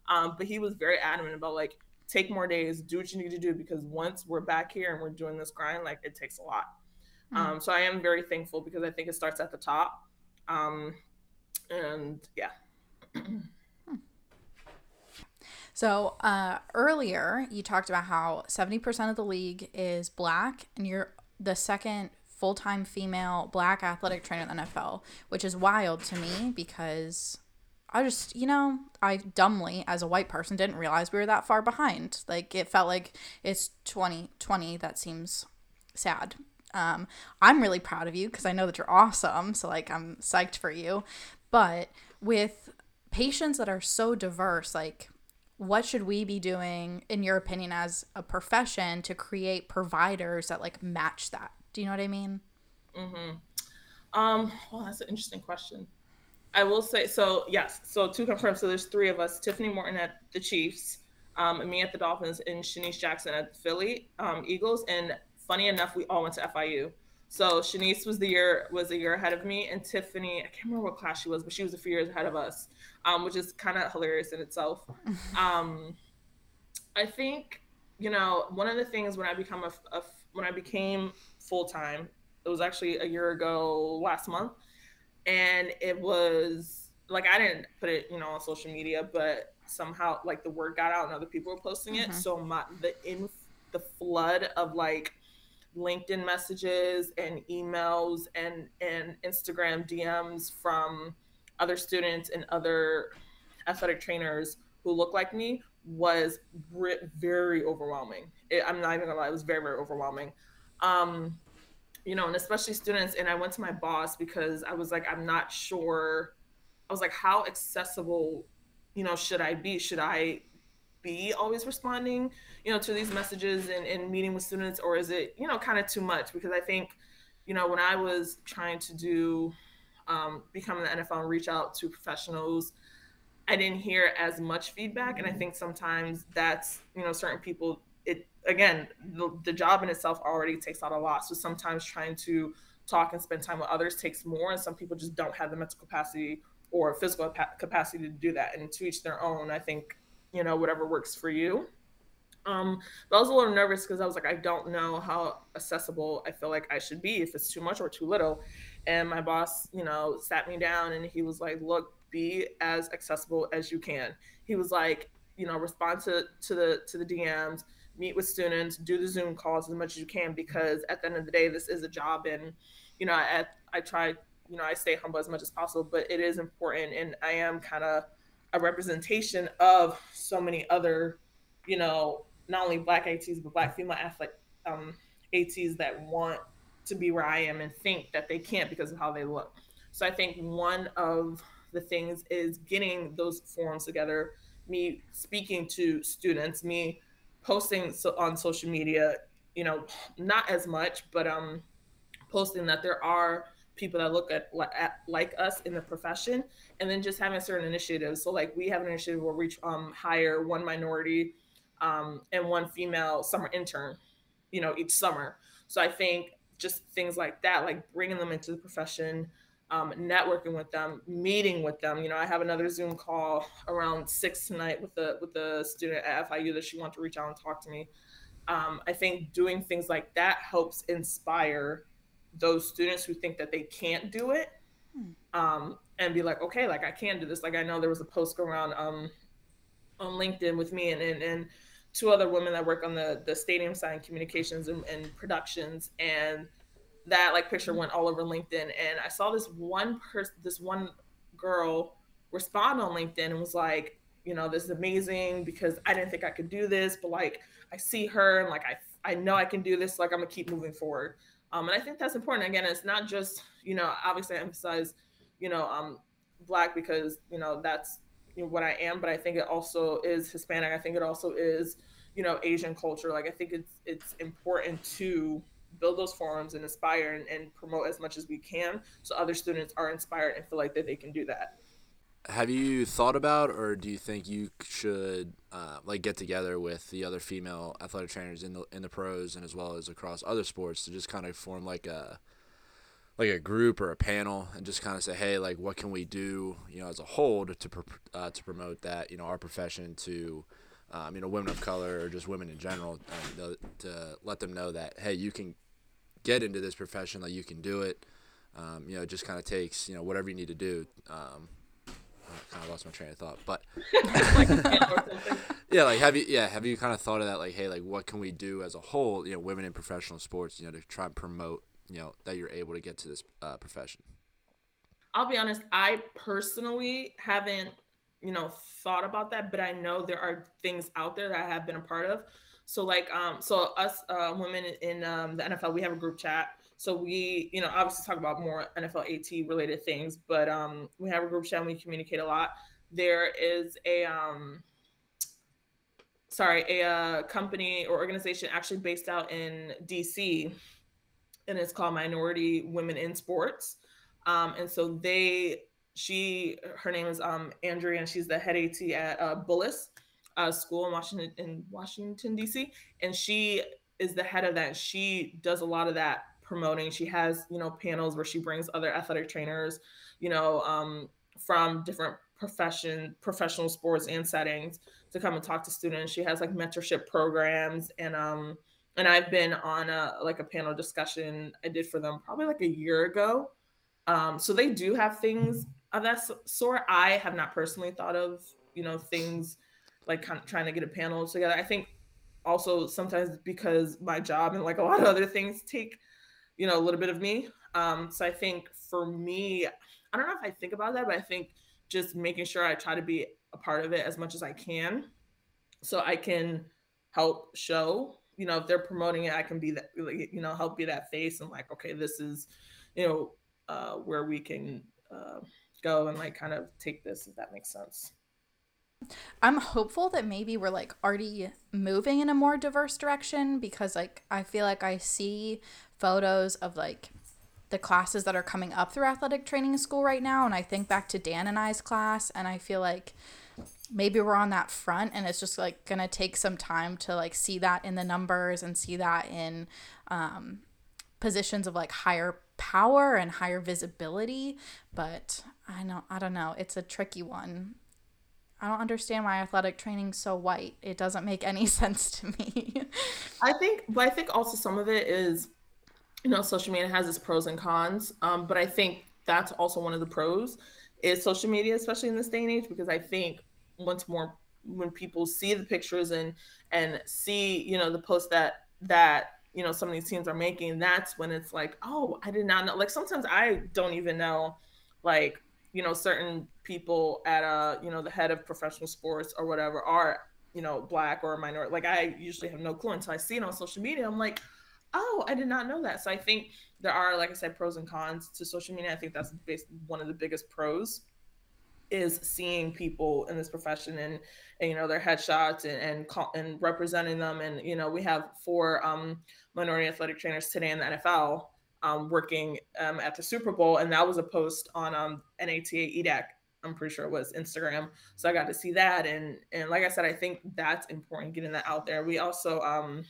Um, but he was very adamant about like, take more days, do what you need to do because once we're back here and we're doing this grind, like it takes a lot. Mm-hmm. Um, so I am very thankful because I think it starts at the top. Um, and yeah. So uh, earlier you talked about how 70% of the league is black and you're the second full-time female black athletic trainer in the NFL, which is wild to me because I just, you know, I dumbly, as a white person, didn't realize we were that far behind. Like, it felt like it's 2020. That seems sad. Um, I'm really proud of you because I know that you're awesome. So, like, I'm psyched for you. But with patients that are so diverse, like, what should we be doing, in your opinion, as a profession to create providers that, like, match that? Do you know what I mean? Mm hmm. Um, well, that's an interesting question. I will say so. Yes. So to confirm, so there's three of us: Tiffany Morton at the Chiefs, um, me at the Dolphins, and Shanice Jackson at the Philly um, Eagles. And funny enough, we all went to FIU. So Shanice was the year was a year ahead of me, and Tiffany, I can't remember what class she was, but she was a few years ahead of us, um, which is kind of hilarious in itself. Um, I think you know one of the things when I become a, a when I became full time, it was actually a year ago last month and it was like I didn't put it, you know, on social media, but somehow like the word got out and other people were posting it. Mm-hmm. So my the in the flood of like LinkedIn messages and emails and and Instagram DMs from other students and other athletic trainers who look like me was very overwhelming. It, I'm not even gonna lie, it was very very overwhelming. Um, you know, and especially students. And I went to my boss because I was like, I'm not sure. I was like, how accessible, you know, should I be? Should I be always responding, you know, to these messages and, and meeting with students, or is it, you know, kind of too much? Because I think, you know, when I was trying to do um, become the NFL and reach out to professionals, I didn't hear as much feedback, and I think sometimes that's, you know, certain people again the, the job in itself already takes out a lot so sometimes trying to talk and spend time with others takes more and some people just don't have the mental capacity or physical capacity to do that and to each their own i think you know whatever works for you um, but I was a little nervous because I was like, I don't know how accessible I feel like I should be if it's too much or too little. And my boss, you know, sat me down and he was like, look, be as accessible as you can. He was like, you know, respond to, to the to the DMs, meet with students, do the Zoom calls as much as you can because at the end of the day, this is a job, and you know, I, I try, you know, I stay humble as much as possible, but it is important, and I am kind of a representation of so many other, you know, not only Black ATs but Black female athlete um, ATs that want to be where I am and think that they can't because of how they look. So I think one of the things is getting those forums together, me speaking to students, me posting so, on social media, you know, not as much, but um, posting that there are people that look at, at like us in the profession, and then just having certain initiatives. So like we have an initiative where we um, hire one minority um, and one female summer intern, you know, each summer. So I think just things like that, like bringing them into the profession, um, networking with them, meeting with them. You know, I have another Zoom call around six tonight with the with the student at FIU that she wants to reach out and talk to me. Um, I think doing things like that helps inspire those students who think that they can't do it, hmm. um, and be like, okay, like I can do this. Like I know there was a post go around um, on LinkedIn with me and, and and two other women that work on the the stadium sign communications and, and productions and that like picture went all over LinkedIn, and I saw this one person, this one girl respond on LinkedIn and was like, you know, this is amazing because I didn't think I could do this, but like I see her and like I I know I can do this. Like I'm gonna keep moving forward. Um, and I think that's important. Again, it's not just you know, obviously I emphasize, you know, um, black because you know that's you know, what I am, but I think it also is Hispanic. I think it also is you know asian culture like i think it's it's important to build those forums and inspire and, and promote as much as we can so other students are inspired and feel like that they can do that. Have you thought about or do you think you should uh, like get together with the other female athletic trainers in the in the pros and as well as across other sports to just kind of form like a like a group or a panel and just kind of say hey like what can we do you know as a whole to uh, to promote that you know our profession to um, you know women of color or just women in general um, to let them know that hey you can get into this profession like you can do it um, you know it just kind of takes you know whatever you need to do um, I kind of lost my train of thought, but yeah, like have you yeah have you kind of thought of that like hey like what can we do as a whole you know women in professional sports you know to try and promote you know that you're able to get to this uh, profession? I'll be honest, I personally haven't you know thought about that, but I know there are things out there that I have been a part of. So like um so us uh, women in um, the NFL we have a group chat so we, you know, obviously talk about more NFL AT related things, but um, we have a group chat and we communicate a lot. There is a um, sorry, a uh, company or organization actually based out in DC, and it's called Minority Women in Sports. Um, and so they, she, her name is um, Andrea, and she's the head AT at uh, Bullis uh, School in Washington in Washington DC, and she is the head of that. She does a lot of that promoting. She has, you know, panels where she brings other athletic trainers, you know, um, from different profession, professional sports and settings to come and talk to students. She has like mentorship programs and um and I've been on a like a panel discussion I did for them probably like a year ago. Um, so they do have things of that sort. I have not personally thought of, you know, things like kind of trying to get a panel together. I think also sometimes because my job and like a lot of other things take you know, a little bit of me. Um, so I think for me, I don't know if I think about that, but I think just making sure I try to be a part of it as much as I can so I can help show, you know, if they're promoting it, I can be that, you know, help be that face and like, okay, this is, you know, uh, where we can uh, go and like kind of take this, if that makes sense. I'm hopeful that maybe we're like already moving in a more diverse direction because like I feel like I see photos of like the classes that are coming up through athletic training school right now and I think back to Dan and I's class and I feel like maybe we're on that front and it's just like to take some time to like see that in the numbers and see that in um, positions of like higher power and higher visibility but I know I don't know it's a tricky one I don't understand why athletic training's so white. It doesn't make any sense to me. I think, but I think also some of it is, you know, social media has its pros and cons. Um, but I think that's also one of the pros is social media, especially in this day and age, because I think once more when people see the pictures and and see, you know, the posts that that you know some of these teams are making, that's when it's like, oh, I did not know. Like sometimes I don't even know, like you know certain people at a you know the head of professional sports or whatever are you know black or a minority like i usually have no clue until i see it on social media. I'm like oh i did not know that. So i think there are like i said pros and cons to social media. I think that's one of the biggest pros is seeing people in this profession and, and you know their headshots and and, call, and representing them and you know we have four um, minority athletic trainers today in the nfl um, working um, at the Super Bowl, and that was a post on um, NATA EDAC. I'm pretty sure it was Instagram. So I got to see that, and and like I said, I think that's important getting that out there. We also um,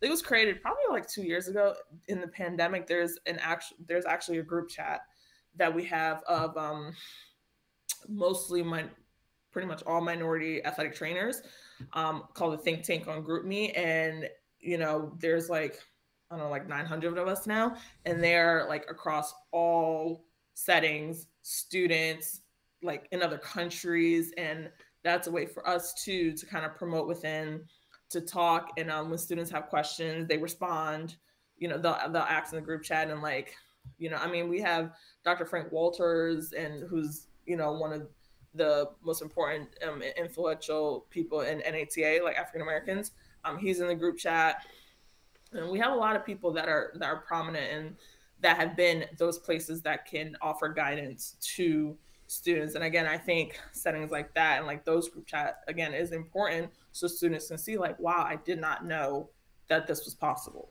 it was created probably like two years ago in the pandemic. There's an actual there's actually a group chat that we have of um, mostly my pretty much all minority athletic trainers um, called the Think Tank on GroupMe, and you know there's like I don't know, like 900 of us now, and they're like across all settings, students, like in other countries, and that's a way for us too to kind of promote within, to talk, and um, when students have questions, they respond. You know, they'll they'll ask in the group chat, and like, you know, I mean, we have Dr. Frank Walters, and who's you know one of the most important um, influential people in NATA, like African Americans. Um, he's in the group chat. And we have a lot of people that are that are prominent and that have been those places that can offer guidance to students. And again i think settings like that and like those group chat again is important so students can see like wow i did not know that this was possible.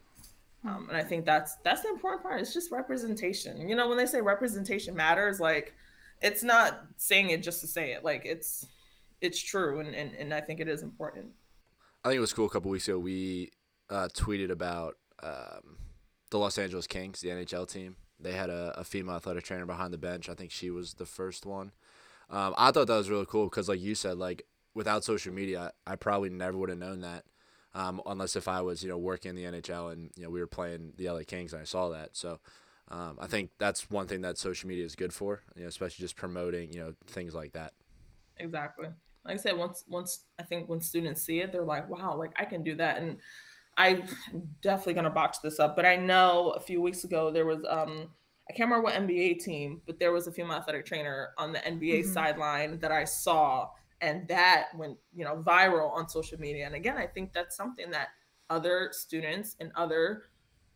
Um, and i think that's that's the important part. It's just representation. You know when they say representation matters like it's not saying it just to say it like it's it's true and, and, and i think it is important I think it was cool a couple weeks ago. We uh, tweeted about um, the Los Angeles Kings, the NHL team. They had a, a female athletic trainer behind the bench. I think she was the first one. Um, I thought that was really cool because, like you said, like without social media, I probably never would have known that, um, unless if I was you know working in the NHL and you know we were playing the LA Kings and I saw that. So um, I think that's one thing that social media is good for, you know, especially just promoting you know things like that. exactly like i said once once i think when students see it they're like wow like i can do that and i'm definitely going to box this up but i know a few weeks ago there was um i can't remember what nba team but there was a female athletic trainer on the nba Mhm. sideline that i saw and that went you know viral on social media and again i think that's something that other students and other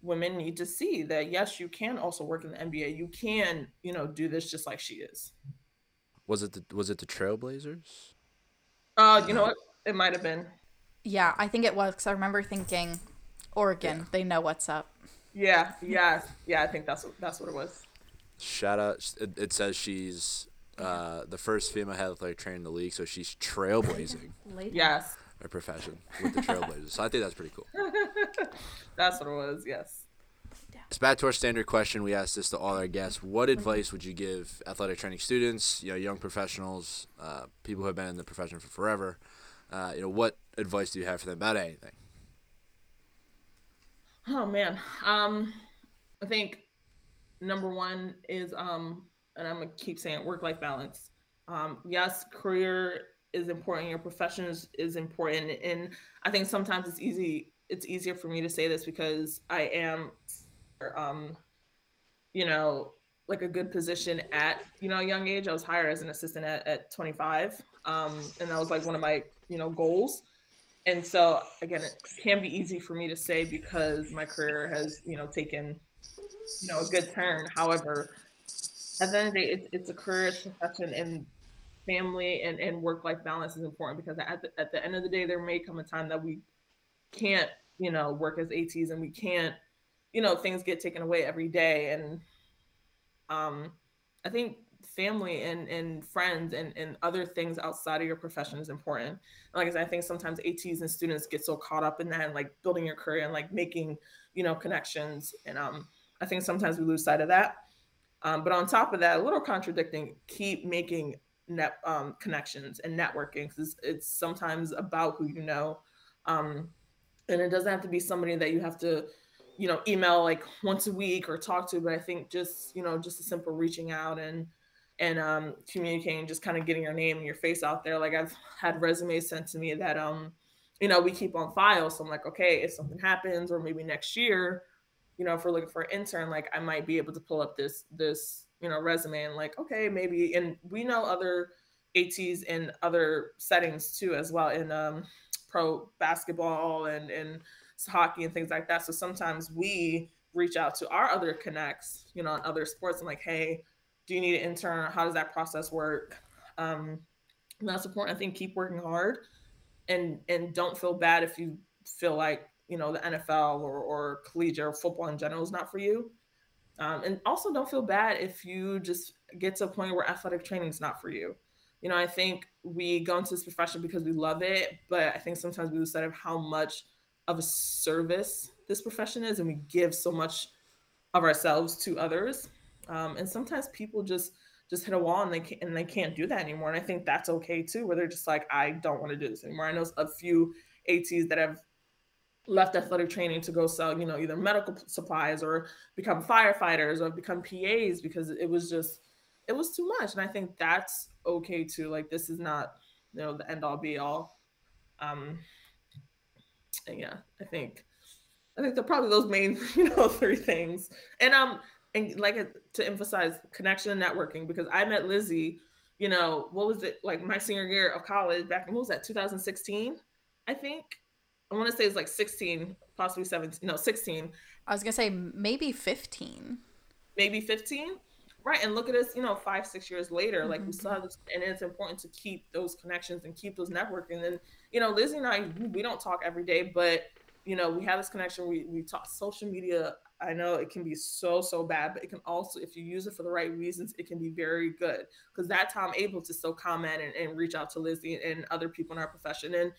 women need to see that yes you can also work in the nba you can you know do this just like she is Was it the was it the Trailblazers? uh you know what it might have been Yeah, I think it was because I remember thinking, Oregon, Yeah. they know what's up. Yeah, yeah, yeah. I think that's what that's what it was. Shout out! It, it says she's uh, the first female head athletic trainer in the league, so she's trailblazing Yes, her profession with the Trailblazers. So I think that's pretty cool. that's what it was. Yes. It's back to our standard question. We asked this to all our guests. What advice would you give athletic training students, you know, young professionals, uh, people who have been in the profession for forever? Uh, you know, what advice do you have for them about anything? Oh man. Um, I think number one is um, and I'm gonna keep saying work life balance. Um, yes, career is important. Your profession is, is important, and I think sometimes it's easy. It's easier for me to say this because I am, um, you know, like a good position at you know young age. I was hired as an assistant at, at 25, um, and that was like one of my you know goals. And so again, it can be easy for me to say because my career has you know taken you know a good turn. However, at the end of the day, it's, it's a career, it's a profession, and family and, and work life balance is important because at the, at the end of the day, there may come a time that we can't, you know, work as ATs and we can't, you know, things get taken away every day. And um, I think family and, and friends and, and other things outside of your profession is important. And like I said, I think sometimes ATs and students get so caught up in that and like building your career and like making, you know, connections. And um, I think sometimes we lose sight of that. Um, but on top of that, a little contradicting, keep making net um, connections and networking because it's, it's sometimes about who you know. Um, and it doesn't have to be somebody that you have to, you know, email like once a week or talk to. But I think just, you know, just a simple reaching out and, and um, communicating, just kind of getting your name and your face out there. Like I've had resumes sent to me that, um, you know, we keep on file. So I'm like, okay, if something happens or maybe next year, you know, if we're looking for an intern, like I might be able to pull up this this you know resume and like okay maybe and we know other ATs in other settings too as well in um, pro basketball and and hockey and things like that. So sometimes we reach out to our other connects, you know, in other sports and like, hey, do you need an intern? How does that process work? Um, that's important. I think keep working hard and and don't feel bad if you feel like you know the NFL or, or collegiate or football in general is not for you. Um, and also don't feel bad if you just get to a point where athletic training is not for you. You know, I think we go into this profession because we love it, but I think sometimes we lose sight of how much of a service this profession is, and we give so much of ourselves to others. Um, and sometimes people just just hit a wall and they can't, and they can't do that anymore. And I think that's okay too, where they're just like, I don't want to do this anymore. I know a few ATs that have left athletic training to go sell, you know, either medical supplies or become firefighters or become PAs because it was just, it was too much. And I think that's okay too. Like this is not, you know, the end all be all. Um, and yeah, I think, I think they're probably those main, you know, three things. And um, and like to emphasize connection and networking because I met Lizzie, you know, what was it like my senior year of college back in what was that 2016, I think. I want to say it's like 16, possibly 17, no, 16, I was gonna say maybe 15. maybe 15. Right, and look at us, you know, five, six years later, mm-hmm. like we still have this, and it's important to keep those connections and keep those networking. And you know, Lizzie and I, we don't talk every day, but you know, we have this connection. We we talk social media. I know it can be so so bad, but it can also, if you use it for the right reasons, it can be very good. Because that's how I'm able to still comment and, and reach out to Lizzie and other people in our profession, and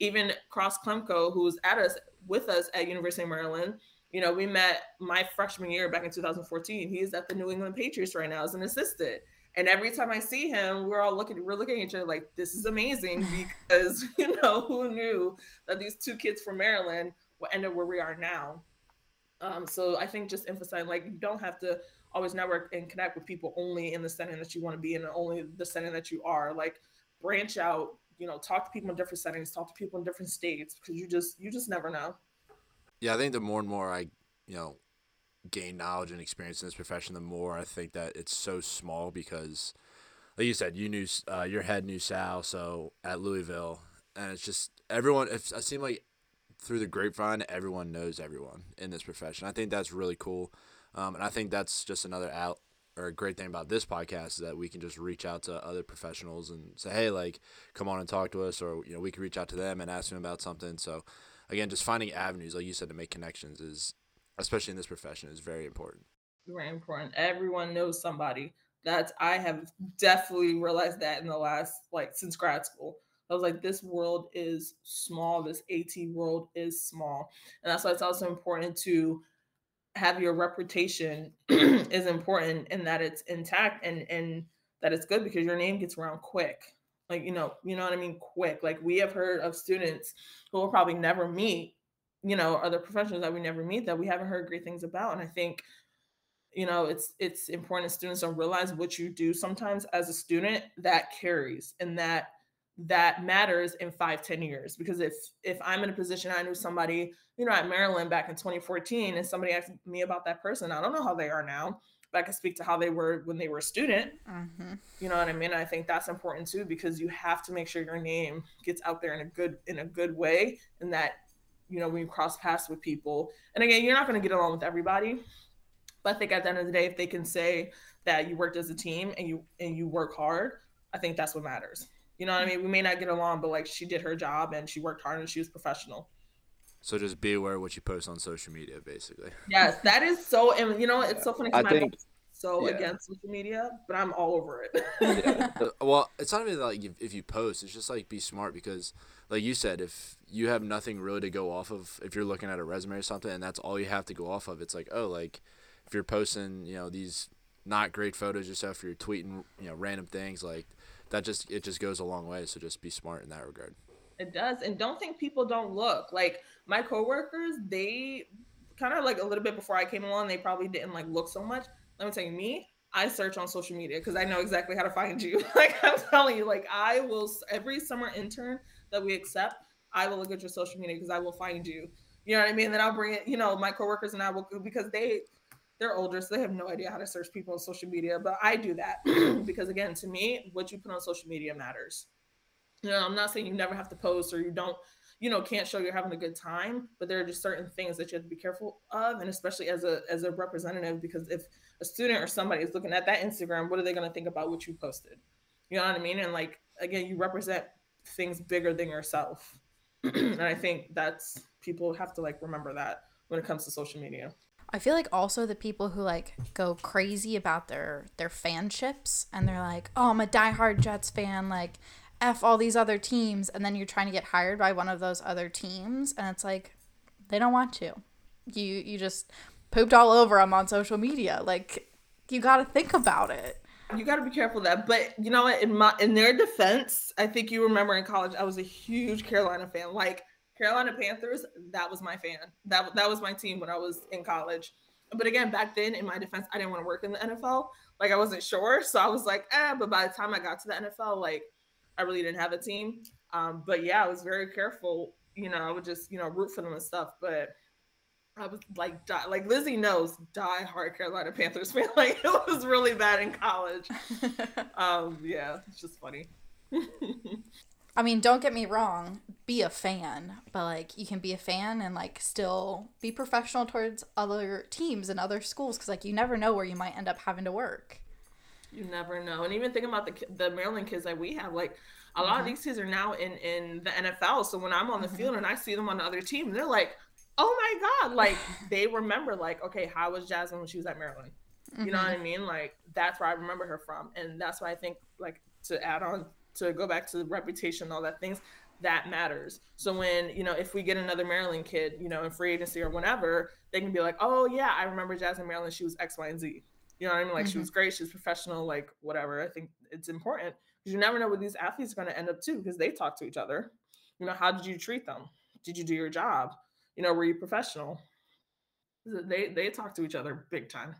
even Cross Klemko, who's at us with us at University of Maryland you know, we met my freshman year back in 2014. He's at the New England Patriots right now as an assistant. And every time I see him, we're all looking, we're looking at each other like, this is amazing because, you know, who knew that these two kids from Maryland will end up where we are now. Um, so I think just emphasizing like, you don't have to always network and connect with people only in the setting that you want to be in, and only the setting that you are. Like, branch out, you know, talk to people in different settings, talk to people in different states because you just, you just never know. Yeah, I think the more and more I, you know, gain knowledge and experience in this profession, the more I think that it's so small because, like you said, you knew uh, your head knew Sal, so at Louisville, and it's just everyone. If I seem like through the grapevine, everyone knows everyone in this profession. I think that's really cool, um, and I think that's just another out or a great thing about this podcast is that we can just reach out to other professionals and say, hey, like, come on and talk to us, or you know, we can reach out to them and ask them about something. So again, just finding avenues, like you said, to make connections is, especially in this profession, is very important. Very important. Everyone knows somebody. That's I have definitely realized that in the last like since grad school. I was like, this world is small. This AT world is small, and that's why it's also important to have your reputation is important and that it's intact and and that it's good because your name gets around quick. Like you know you know what i mean? Quick. Like we have heard of students who will probably never meet you know other professionals that we never meet that we haven't heard great things about. And i think you know it's it's important students don't realize what you do sometimes as a student that carries and that that matters in five ten years because if if i'm in a position i knew somebody you know at maryland back in 2014 and somebody asked me about that person i don't know how they are now but I can speak to how they were when they were a student. Mm-hmm. You know what I mean? I think that's important too because you have to make sure your name gets out there in a good in a good way, and that you know when you cross paths with people. And again, you're not going to get along with everybody, but I think at the end of the day, if they can say that you worked as a team and you and you work hard, I think that's what matters. You know what I mm-hmm. mean? We may not get along, but like she did her job and she worked hard and she was professional. So just be aware of what you post on social media, basically. Yes, that is so. And you know, it's so funny. I think so yeah. against social media, but I'm all over it. yeah. Uh, well, it's not even like if you post; it's just like be smart because, like you said, if you have nothing really to go off of, if you're looking at a resume or something, and that's all you have to go off of, it's like, oh, like if you're posting, you know, these not great photos yourself, if you're tweeting, you know, random things like that, just it just goes a long way. So just be smart in that regard. It does, and don't think people don't look like my coworkers. They kind of like a little bit before I came along, they probably didn't like look so much. Let me tell you, me, I search on social media because I know exactly how to find you. like I'm telling you, like I will every summer intern that we accept, I will look at your social media because I will find you. You know what I mean? Then I'll bring it, you know, my coworkers and I will because they they're older, so they have no idea how to search people on social media. But I do that because again, to me, what you put on social media matters you know, I'm not saying you never have to post or you don't, you know, can't show you're having a good time, but there are just certain things that you have to be careful of, and especially as a as a representative, because if a student or somebody is looking at that Instagram, what are they going to think about what you posted? You know what I mean? And like again, you represent things bigger than yourself, and I think that's people have to like remember that when it comes to social media. I feel like also the people who like go crazy about their their fanships and they're like, "Oh, I'm a diehard Jets fan. Like, F all these other teams and then you're trying to get hired by one of those other teams and it's like they don't want to. You you just pooped all over them on social media. Like you got to think about it. You got to be careful of that. But you know what in my in their defense, I think you remember in college I was a huge Carolina fan. Like Carolina Panthers, that was my fan. That that was my team when I was in college. But again, back then in my defense, I didn't want to work in the NFL. Like I wasn't sure, so I was like, eh. But by the time I got to the NFL, like I really didn't have a team. Um, but yeah, I was very careful. You know, I would just you know root for them and stuff. But I was like, die, like Lizzie knows, die hard Carolina Panthers fan. Like it was really bad in college. um, yeah, it's just funny. I mean, don't get me wrong, be a fan, but like you can be a fan and like still be professional towards other teams and other schools because like you never know where you might end up having to work. You never know. And even thinking about the the Maryland kids that we have, like a lot mm-hmm. of these kids are now in in the NFL. So when I'm on the mm-hmm. field and I see them on the other team, they're like, "Oh my god!" Like they remember, like, okay, how was Jasmin when she was at Maryland? Mm-hmm. You know what I mm-hmm. mean? Like that's where I remember her from, and that's why I think like to add on to go back to the reputation, and all that things that matters. So when, you know, if we get another Maryland kid, you know, in free agency or whatever, they can be like, oh yeah, I remember Jasmin Maryland. She was X, Y, and Z. You know what I mean? Like mm-hmm. she was great. She was professional, like whatever. I think it's important because you never know what these athletes are going to end up too because they talk to each other. You know, how did you treat them? Did you do your job? You know, were you professional? They they talk to each other big time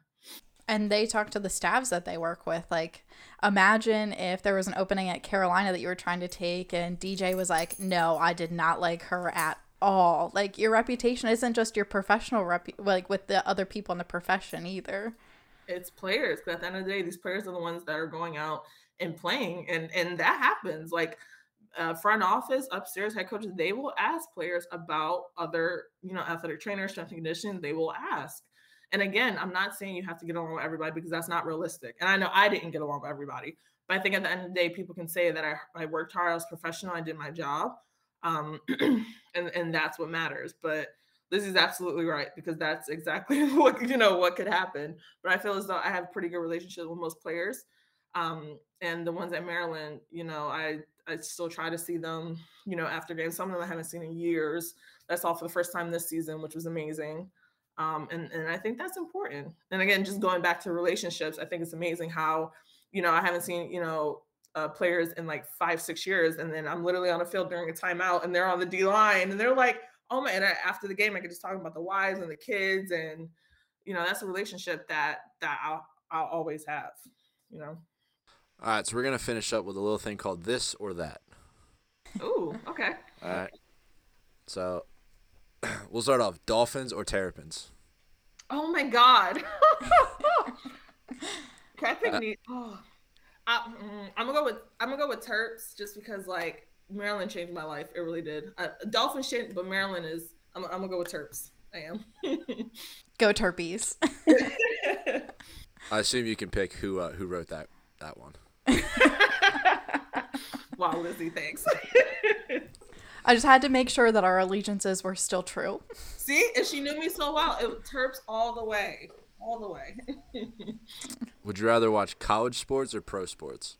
and they talk to the staffs that they work with. Like, imagine if there was an opening at Carolina that you were trying to take, and DJ was like, "No, I did not like her at all." Like, your reputation isn't just your professional rep, like with the other people in the profession either. It's players. At the end of the day, these players are the ones that are going out and playing, and and that happens. Like, uh, front office, upstairs, head coaches, they will ask players about other, you know, athletic trainers, strength and conditioning. They will ask and again, I'm not saying you have to get along with everybody because that's not realistic. And I know I didn't get along with everybody, but I think at the end of the day, people can say that I, I worked hard, I was professional, I did my job. Um, and, and that's what matters. But this is absolutely right because that's exactly what you know what could happen. But I feel as though I have pretty good relationships with most players. Um, and the ones at Maryland, you know, I I still try to see them, you know, after games. Some of them I haven't seen in years. That's all for the first time this season, which was amazing. Um, and, and I think that's important. And again, just going back to relationships, I think it's amazing how, you know, I haven't seen, you know, uh, players in like five, six years. And then I'm literally on the field during a timeout and they're on the D line and they're like, oh my, and I, after the game, I could just talk about the wives and the kids. And, you know, that's a relationship that, that I'll, I'll always have, you know? All right. So we're going to finish up with a little thing called this or that. Ooh, okay. All right. So we'll start off Dolphins or Terrapins. Oh my god. Can I pick uh, Oh, I, am gonna go with I'm gonna go with Terps just because like Maryland changed my life. It really did. Uh, Dolphins changed, but Maryland is. I'm, I'm gonna go with Terps. I am. go Terpies. I assume you can pick who uh, who wrote that that one. wow, Lizzie, thanks. I just had to make sure that our allegiances were still true. See, if she knew me so well. It terps all the way, all the way. Would you rather watch college sports or pro sports?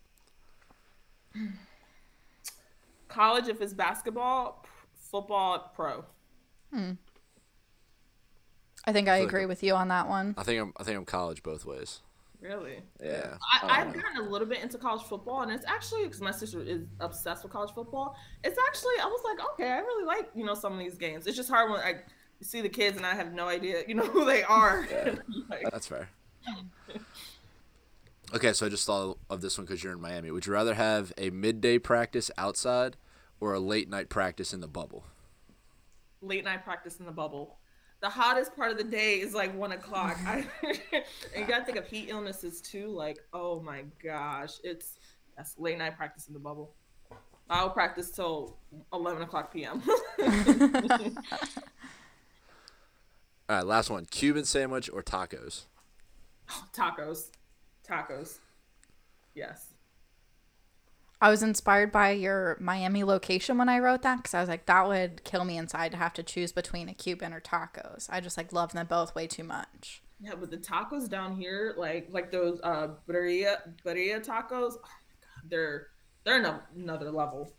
College, if it's basketball, football, pro. Hmm. I think I, I agree like with you on that one. I think I'm. I think I'm college both ways. Really? Yeah. I, oh, have gotten a little bit into college football, and it's actually because my sister is obsessed with college football. It's actually I was like, okay, I really like you know some of these games. It's just hard when I see the kids and I have no idea you know who they are. Yeah. like, That's fair. Okay, so I just thought of this one because you're in Miami. Would you rather have a midday practice outside or a late night practice in the bubble? Late night practice in the bubble the hottest part of the day is like one o'clock. I, and you gotta think of heat illnesses too. Like, oh my gosh, it's that's late night practice in the bubble. I'll practice till eleven o'clock p.m. All right, last one: Cuban sandwich or tacos? Oh, tacos, tacos. Yes. I was inspired by your Miami location when I wrote that because I was like, that would kill me inside to have to choose between a Cuban or tacos. I just like love them both way too much. Yeah, but the tacos down here, like like those uh birria birria tacos, oh God, they're they're another level.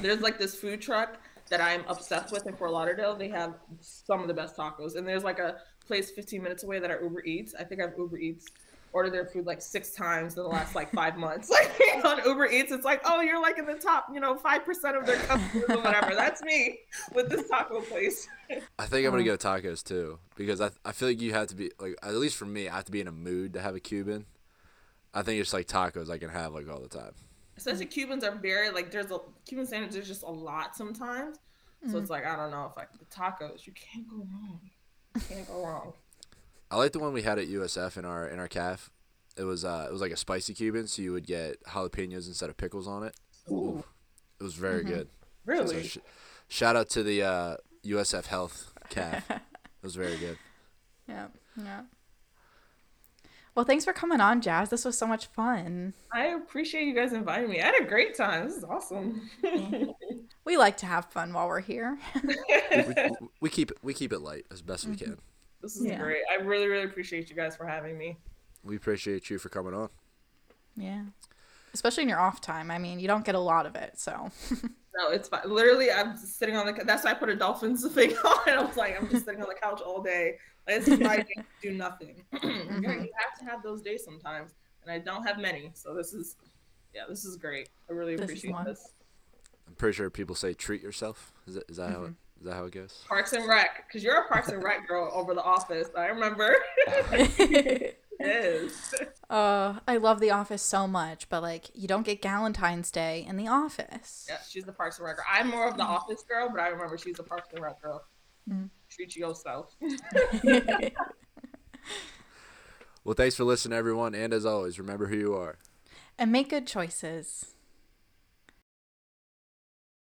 There's like this food truck that I'm obsessed with in Fort Lauderdale. They have some of the best tacos, and there's like a place 15 minutes away that are Uber Eats. I think I've Uber Eats order their food like six times in the last like five months. Like on Uber Eats, it's like, oh, you're like in the top, you know, five percent of their customers or whatever. That's me with this taco place. I think I'm gonna go tacos too because I I feel like you have to be like at least for me, I have to be in a mood to have a Cuban. I think it's like tacos I can have like all the time. Especially Cubans are very like there's a Cuban sandwich. There's just a lot sometimes, mm-hmm. so it's like I don't know if like the tacos you can't go wrong. You can't go wrong. I like the one we had at USF in our in our calf. It was uh it was like a spicy Cuban, so you would get jalapenos instead of pickles on it. Ooh. It was very mm-hmm. good. Really? So sh- shout out to the uh, USF Health calf. it was very good. Yeah, yeah. Well, thanks for coming on, Jazz. This was so much fun. I appreciate you guys inviting me. I had a great time. This is awesome. we like to have fun while we're here. we, we, we, keep it we keep it light as best mm-hmm. we can. This is yeah. great. I really really appreciate you guys for having me. We appreciate you for coming on. Yeah. Especially in your off time. I mean, you don't get a lot of it, so. no, it's fine. Literally, I'm sitting on the. That's why I put a Dolphins thing on. I was like, I'm just sitting on the couch all day. This is my day to do nothing. mm-hmm. You have to have those days sometimes, and I don't have many. So this is, yeah, this is great. I really this appreciate this. I'm pretty sure people say treat yourself. Is that is that mm-hmm. how it, is that how it goes? Parks and Rec, because you're a Parks and Rec girl over the office. I remember. is. Uh, I love The Office so much, but like, you don't get Galentine's Day in The Office. Yeah, she's the Parks and Rec girl. I'm more of the Office girl, but I remember she's the Parks and Rec girl. Mm. Treat yourself. well, thanks for listening, everyone, and as always, remember who you are. And make good choices.